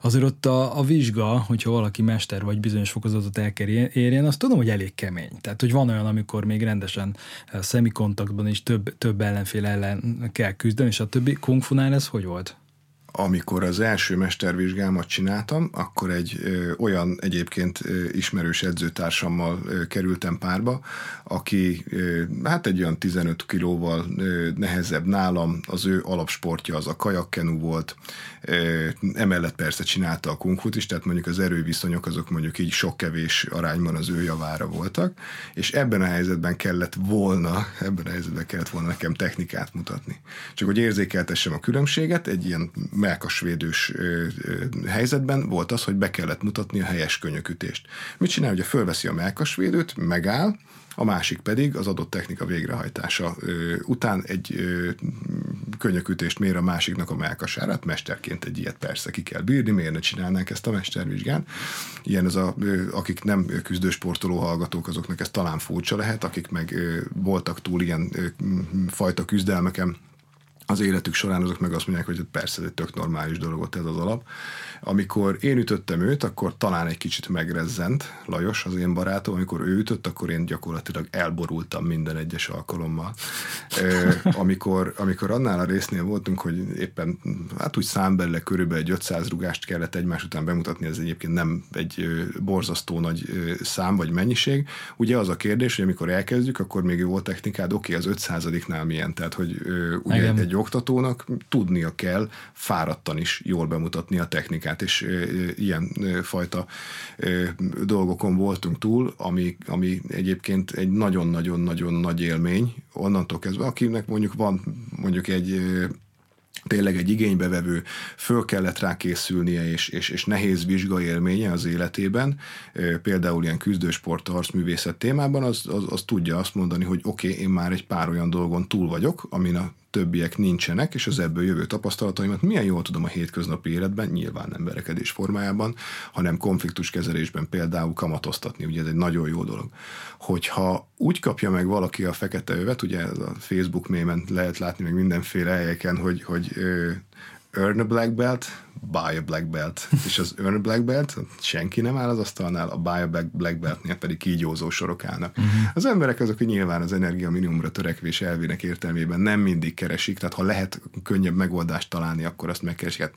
azért ott a, a vizsga, hogyha valaki mester vagy bizonyos fokozatot el kell érjen, azt tudom, hogy elég kemény. Tehát, hogy van olyan, amikor még rendesen eh, szemikontaktban is több, több ellenfél ellen kell küzdeni, és a többi kung fu-nál ez hogy volt? Amikor az első mestervizsgámat csináltam, akkor egy ö, olyan egyébként ö, ismerős edzőtársammal ö, kerültem párba, aki ö, hát egy olyan 15 kilóval ö, nehezebb nálam, az ő alapsportja az a kajakkenu volt, ö, emellett persze csinálta a kungfut is, tehát mondjuk az erőviszonyok azok mondjuk így sok-kevés arányban az ő javára voltak, és ebben a helyzetben kellett volna, <laughs> ebben a helyzetben kellett volna nekem technikát mutatni. Csak hogy érzékeltessem a különbséget, egy ilyen melkasvédős helyzetben volt az, hogy be kellett mutatni a helyes könyökütést. Mit csinál, hogy fölveszi a melkasvédőt, megáll, a másik pedig az adott technika végrehajtása után egy ö, könyökütést mér a másiknak a melkasárát, mesterként egy ilyet persze ki kell bírni, miért ne csinálnánk ezt a mestervizsgán. Ilyen az a, akik nem küzdősportoló hallgatók, azoknak ez talán furcsa lehet, akik meg voltak túl ilyen fajta küzdelmeken, az életük során azok meg azt mondják, hogy persze ez egy tök normális dolog ott ez az alap. Amikor én ütöttem őt, akkor talán egy kicsit megrezzent Lajos, az én barátom, amikor ő ütött, akkor én gyakorlatilag elborultam minden egyes alkalommal. amikor, amikor annál a résznél voltunk, hogy éppen hát úgy számbelle körülbelül egy 500 rugást kellett egymás után bemutatni, ez egyébként nem egy borzasztó nagy szám vagy mennyiség. Ugye az a kérdés, hogy amikor elkezdjük, akkor még jó technikád, oké, okay, az 500-nál milyen, tehát hogy ugye egy egy oktatónak tudnia kell fáradtan is jól bemutatni a technikát, és ilyen fajta dolgokon voltunk túl, ami, ami egyébként egy nagyon-nagyon-nagyon nagy élmény, onnantól kezdve, akinek mondjuk van mondjuk egy tényleg egy igénybevevő, föl kellett rá készülnie, és, és, és nehéz vizsgaélménye az életében, például ilyen küzdősport, harcművészet témában, az, az, az tudja azt mondani, hogy oké, okay, én már egy pár olyan dolgon túl vagyok, amin a többiek nincsenek, és az ebből jövő tapasztalataimat milyen jól tudom a hétköznapi életben, nyilván nem verekedés formájában, hanem konfliktuskezelésben például kamatoztatni, ugye ez egy nagyon jó dolog. Hogyha úgy kapja meg valaki a fekete övet, ugye a Facebook mémen lehet látni meg mindenféle helyeken, hogy, hogy earn a black belt, buy a black belt. <laughs> És az earn a black belt, senki nem áll az asztalnál, a buy a black, black beltnél pedig kígyózó sorok állnak. Uh-huh. Az emberek azok, hogy nyilván az energia minimumra törekvés elvének értelmében nem mindig keresik, tehát ha lehet könnyebb megoldást találni, akkor azt megkeresik. Hát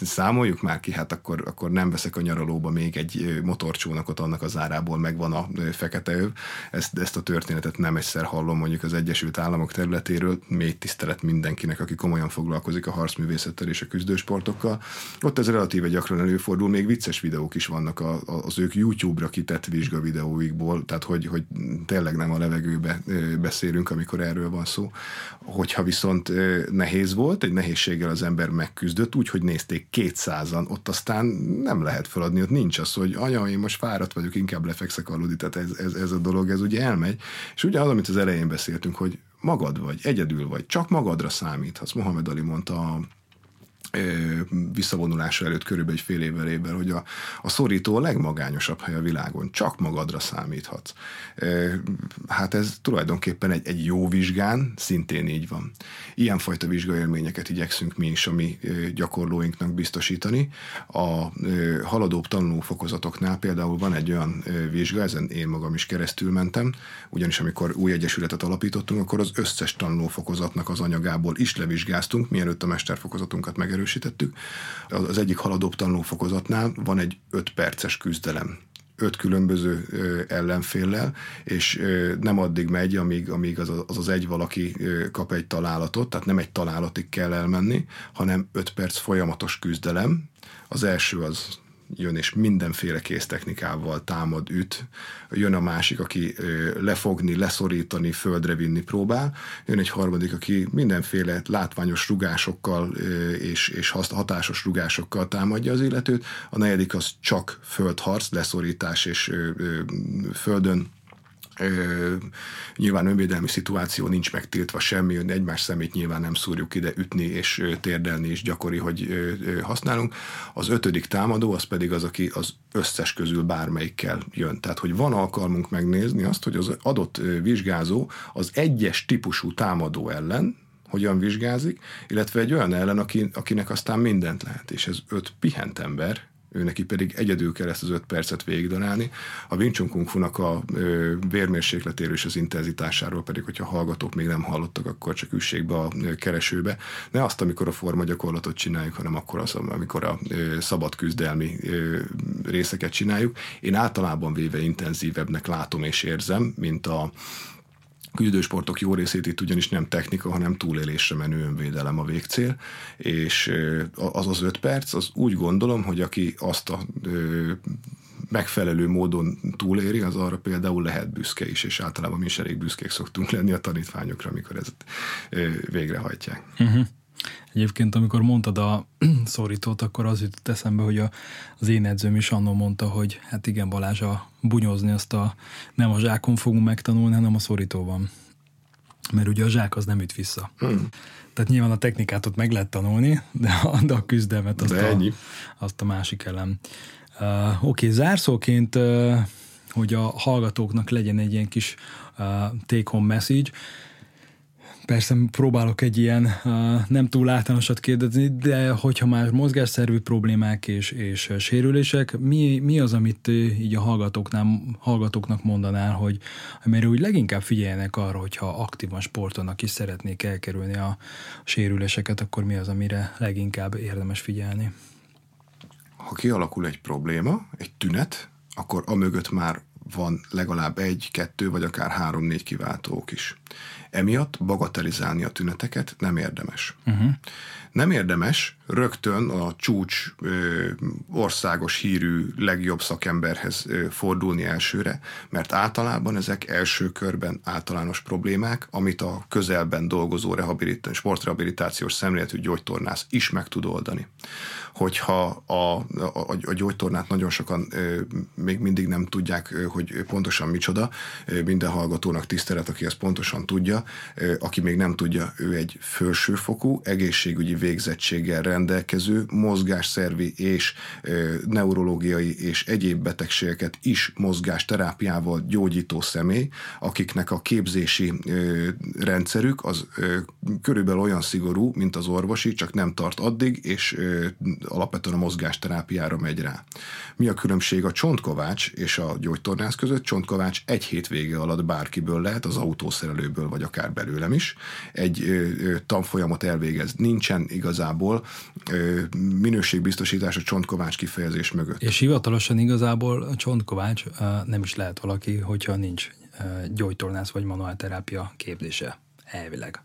számoljuk már ki, hát akkor, akkor nem veszek a nyaralóba még egy motorcsónakot, annak az árából megvan a fekete öv. Ezt, ezt a történetet nem egyszer hallom mondjuk az Egyesült Államok területéről. Mély tisztelet mindenkinek, aki komolyan foglalkozik a harcművészettel és a küzdősportokkal ott ez relatíve gyakran előfordul, még vicces videók is vannak a, az ők YouTube-ra kitett vizsga videóikból, tehát hogy, hogy tényleg nem a levegőbe beszélünk, amikor erről van szó. Hogyha viszont nehéz volt, egy nehézséggel az ember megküzdött, úgy, hogy nézték kétszázan, ott aztán nem lehet feladni, ott nincs az, hogy anya, én most fáradt vagyok, inkább lefekszek aludni, tehát ez, ez, ez a dolog, ez ugye elmegy. És ugye az, amit az elején beszéltünk, hogy magad vagy, egyedül vagy, csak magadra számíthatsz. Mohamed Ali mondta a visszavonulása előtt körülbelül egy fél évvel évvel, hogy a, a szorító a legmagányosabb hely a világon, csak magadra számíthatsz. Hát ez tulajdonképpen egy, egy jó vizsgán szintén így van. Ilyenfajta vizsgaélményeket igyekszünk mi is a mi gyakorlóinknak biztosítani. A haladóbb tanulófokozatoknál például van egy olyan vizsga, ezen én magam is keresztül mentem, ugyanis amikor új egyesületet alapítottunk, akkor az összes tanulófokozatnak az anyagából is levizsgáztunk, mielőtt a mesterfokozatunkat megerősítettük. Az egyik haladóbb tanulófokozatnál van egy 5 perces küzdelem öt különböző ellenféllel, és nem addig megy, amíg, amíg az, az az egy valaki kap egy találatot, tehát nem egy találatig kell elmenni, hanem öt perc folyamatos küzdelem. Az első az jön és mindenféle kéztechnikával támad, üt. Jön a másik, aki lefogni, leszorítani, földre vinni próbál. Jön egy harmadik, aki mindenféle látványos rugásokkal és, és hatásos rugásokkal támadja az illetőt. A negyedik az csak földharc, leszorítás és földön nyilván önvédelmi szituáció nincs megtiltva semmi, egymás szemét nyilván nem szúrjuk ide, ütni és térdelni is gyakori, hogy használunk. Az ötödik támadó, az pedig az, aki az összes közül bármelyikkel jön. Tehát, hogy van alkalmunk megnézni azt, hogy az adott vizsgázó az egyes típusú támadó ellen, hogyan vizsgázik, illetve egy olyan ellen, aki, akinek aztán mindent lehet, és ez öt pihent ember, ő neki pedig egyedül kell ezt az öt percet végigdanálni. A Wing Chun a ö, vérmérsékletéről és az intenzitásáról pedig, hogyha hallgatók még nem hallottak, akkor csak üssék be a keresőbe. Ne azt, amikor a forma gyakorlatot csináljuk, hanem akkor az, amikor a ö, szabad küzdelmi ö, részeket csináljuk. Én általában véve intenzívebbnek látom és érzem, mint a küzdősportok jó részét itt ugyanis nem technika, hanem túlélésre menő önvédelem a végcél, és az az öt perc, az úgy gondolom, hogy aki azt a megfelelő módon túléri, az arra például lehet büszke is, és általában mi is elég büszkék szoktunk lenni a tanítványokra, amikor ezt végrehajtják. Uh-huh. Egyébként, amikor mondtad a <clears throat> szorítót, akkor az jutott eszembe, hogy a, az én edzőm is annól mondta, hogy hát igen, Balázs, a bunyozni azt a, nem a zsákon fogunk megtanulni, hanem a szorítóban. Mert ugye a zsák az nem üt vissza. Hmm. Tehát nyilván a technikát ott meg lehet tanulni, de a, de a küzdelmet azt, de a, azt a másik elem. Uh, Oké, okay, zárszóként, uh, hogy a hallgatóknak legyen egy ilyen kis uh, take-home message, Persze próbálok egy ilyen nem túl általánosat kérdezni, de hogyha már mozgásszervű problémák és, és sérülések, mi, mi az, amit így a hallgatóknál, hallgatóknak mondanál, hogy mert úgy leginkább figyeljenek arra, hogyha aktívan sportolnak és szeretnék elkerülni a sérüléseket, akkor mi az, amire leginkább érdemes figyelni? Ha kialakul egy probléma, egy tünet, akkor amögött már van legalább egy, kettő, vagy akár három-négy kiváltók is. Emiatt bagatelizálni a tüneteket nem érdemes. Uh-huh. Nem érdemes rögtön a csúcs ö, országos hírű legjobb szakemberhez ö, fordulni elsőre, mert általában ezek első körben általános problémák, amit a közelben dolgozó rehabilit- sportrehabilitációs szemléletű gyógytornász is meg tud oldani. Hogyha a, a, a gyógytornát nagyon sokan még mindig nem tudják, hogy pontosan micsoda, minden hallgatónak tisztelet, aki ezt pontosan tudja, aki még nem tudja, ő egy felsőfokú egészségügyi végzettséggel rendelkező mozgásszervi és neurológiai és egyéb betegségeket is mozgásterápiával gyógyító személy, akiknek a képzési rendszerük az körülbelül olyan szigorú, mint az orvosi, csak nem tart addig, és alapvetően a mozgásterápiára megy rá. Mi a különbség a csontkovács és a gyógytornász között? Csontkovács egy hétvége alatt bárkiből lehet, az autószerelőből, vagy akár belőlem is. Egy tanfolyamot elvégez. Nincsen igazából minőségbiztosítás a csontkovács kifejezés mögött. És hivatalosan igazából a csontkovács nem is lehet valaki, hogyha nincs gyógytornász vagy manuálterápia képzése elvileg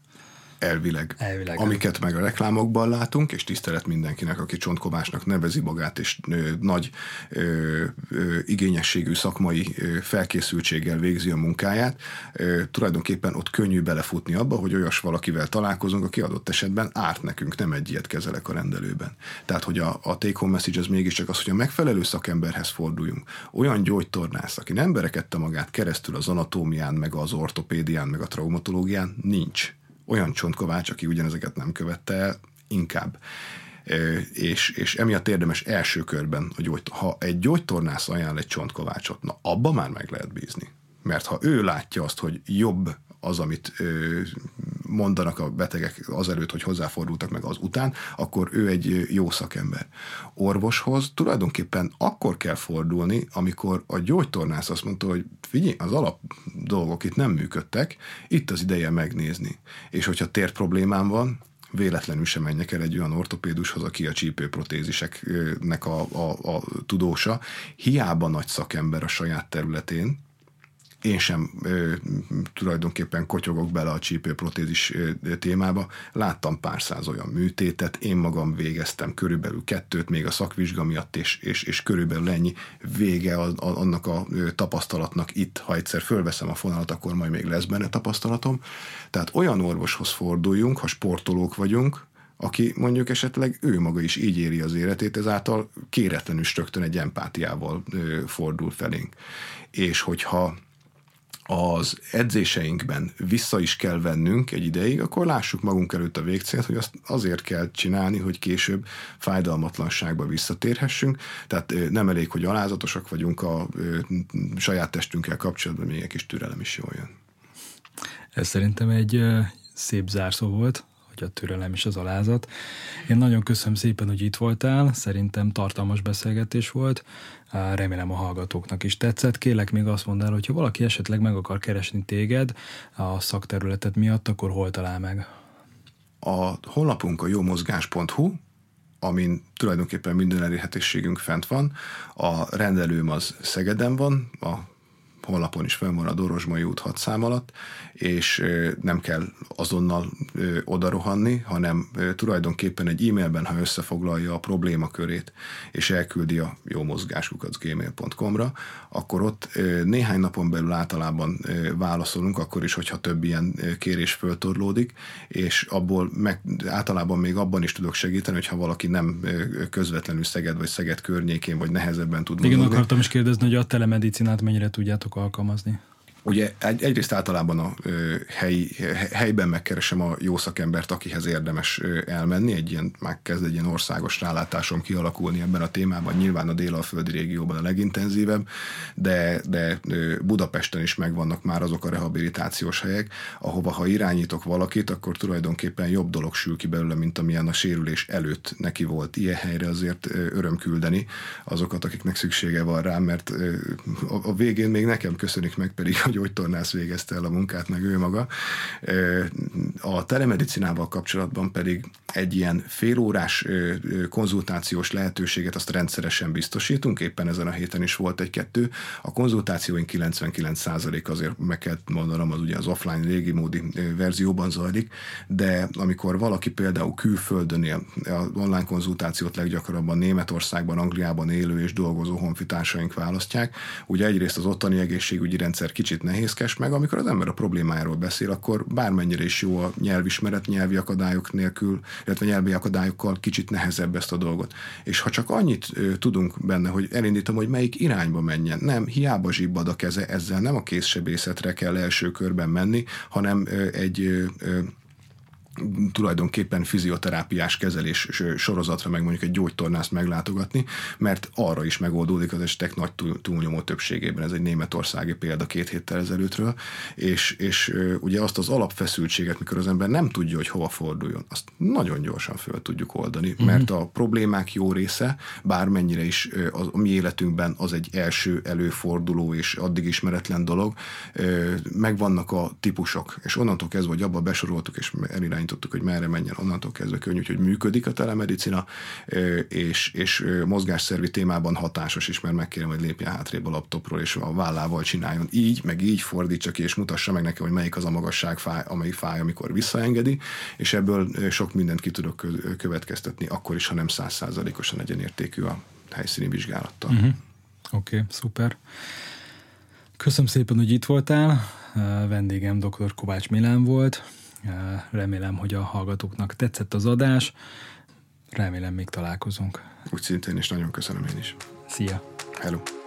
elvileg. elvileg. Amiket meg a reklámokban látunk, és tisztelet mindenkinek, aki csontkovásnak nevezi magát, és ö, nagy ö, ö, igényességű szakmai ö, felkészültséggel végzi a munkáját, ö, tulajdonképpen ott könnyű belefutni abba, hogy olyas valakivel találkozunk, aki adott esetben árt nekünk, nem egy ilyet kezelek a rendelőben. Tehát, hogy a, a take-home message az mégiscsak az, hogy a megfelelő szakemberhez forduljunk. Olyan gyógytornász, aki nem berekedte magát keresztül az anatómián, meg az ortopédián, meg a traumatológián, nincs olyan csontkovács, aki ugyanezeket nem követte el, inkább. És, és emiatt érdemes első körben, gyógyt, ha egy gyógytornász ajánl egy csontkovácsot, na abba már meg lehet bízni. Mert ha ő látja azt, hogy jobb az, amit mondanak a betegek azelőtt, hogy hozzáfordultak meg az után, akkor ő egy jó szakember. Orvoshoz tulajdonképpen akkor kell fordulni, amikor a gyógytornász azt mondta, hogy figyelj, az alap dolgok itt nem működtek, itt az ideje megnézni. És hogyha tér problémám van, véletlenül sem menjek el egy olyan ortopédushoz, aki a csípőprotéziseknek a, a, a tudósa. Hiába nagy szakember a saját területén, én sem ö, tulajdonképpen kotyogok bele a csípőprotézis témába. Láttam pár száz olyan műtétet, én magam végeztem körülbelül kettőt, még a szakvizsga miatt, és, és, és körülbelül ennyi vége a, a, annak a tapasztalatnak itt. Ha egyszer fölveszem a fonalat, akkor majd még lesz benne tapasztalatom. Tehát olyan orvoshoz forduljunk, ha sportolók vagyunk, aki mondjuk esetleg ő maga is így éri az életét, ezáltal kéretlenül rögtön egy empátiával ö, fordul felénk. És hogyha az edzéseinkben vissza is kell vennünk egy ideig, akkor lássuk magunk előtt a végcélt, hogy azt azért kell csinálni, hogy később fájdalmatlanságba visszatérhessünk. Tehát nem elég, hogy alázatosak vagyunk a saját testünkkel kapcsolatban, még egy kis türelem is jól jön. Ez szerintem egy szép zárszó volt hogy a türelem és az alázat. Én nagyon köszönöm szépen, hogy itt voltál, szerintem tartalmas beszélgetés volt, remélem a hallgatóknak is tetszett. Kélek még azt mondd el, hogy ha valaki esetleg meg akar keresni téged a szakterületet miatt, akkor hol talál meg? A honlapunk a jómozgás.hu, amin tulajdonképpen minden elérhetőségünk fent van. A rendelőm az Szegeden van, a honlapon is fönn van a Dorosmai út 6 szám alatt, és nem kell azonnal oda rohanni, hanem tulajdonképpen egy e-mailben, ha összefoglalja a problémakörét, és elküldi a jómozgáskukat.gmail.com-ra, akkor ott néhány napon belül általában válaszolunk, akkor is, hogyha több ilyen kérés föltorlódik, és abból meg, általában még abban is tudok segíteni, hogyha valaki nem közvetlenül Szeged vagy Szeged környékén, vagy nehezebben tud Igen, akartam is kérdezni, hogy a telemedicinát mennyire tudjátok på å komme oss. Ugye egy, egyrészt általában a ö, helyi, helyben megkeresem a jó szakembert, akihez érdemes elmenni, egy ilyen, már kezd egy ilyen országos rálátásom kialakulni ebben a témában, nyilván a délalföldi régióban a legintenzívebb, de, de Budapesten is megvannak már azok a rehabilitációs helyek, ahova ha irányítok valakit, akkor tulajdonképpen jobb dolog sül ki belőle, mint amilyen a sérülés előtt neki volt. Ilyen helyre azért öröm küldeni azokat, akiknek szüksége van rá, mert a végén még nekem köszönik meg pedig, gyógytornász végezte el a munkát, meg ő maga. A telemedicinával kapcsolatban pedig egy ilyen félórás konzultációs lehetőséget azt rendszeresen biztosítunk, éppen ezen a héten is volt egy-kettő. A konzultációink 99% azért meg kell mondanom, az ugye az offline régi módi verzióban zajlik, de amikor valaki például külföldön él, online konzultációt leggyakrabban Németországban, Angliában élő és dolgozó honfitársaink választják, ugye egyrészt az ottani egészségügyi rendszer kicsit nehézkes, meg amikor az ember a problémájáról beszél, akkor bármennyire is jó a nyelvismeret, nyelvi akadályok nélkül, illetve nyelvi akadályokkal kicsit nehezebb ezt a dolgot. És ha csak annyit ö, tudunk benne, hogy elindítom, hogy melyik irányba menjen, nem, hiába zsibbad a keze, ezzel nem a készsebészetre kell első körben menni, hanem ö, egy ö, tulajdonképpen fizioterápiás kezelés sorozatra, meg mondjuk egy gyógytornászt meglátogatni, mert arra is megoldódik az esetek nagy túlnyomó többségében. Ez egy németországi példa két héttel ezelőttről, és, és ugye azt az alapfeszültséget, mikor az ember nem tudja, hogy hova forduljon, azt nagyon gyorsan föl tudjuk oldani, mm-hmm. mert a problémák jó része, bármennyire is az, a mi életünkben az egy első előforduló és addig ismeretlen dolog, megvannak a típusok, és onnantól kezdve, hogy abba besoroltuk és elirányítottuk irányítottuk, hogy merre menjen, onnantól kezdve könnyű, hogy működik a telemedicina, és, és mozgásszervi témában hatásos is, mert megkérem, hogy lépjen hátrébb a laptopról, és a vállával csináljon így, meg így fordítsa ki, és mutassa meg neki, hogy melyik az a magasság fáj, amelyik fáj, amikor visszaengedi, és ebből sok mindent ki tudok következtetni, akkor is, ha nem százszázalékosan egyenértékű a helyszíni vizsgálattal. Uh-huh. Oké, okay, szuper. Köszönöm szépen, hogy itt voltál. Vendégem dr. Kovács Milán volt. Remélem, hogy a hallgatóknak tetszett az adás. Remélem még találkozunk. Úgy szintén is nagyon köszönöm én is. Szia! Hello!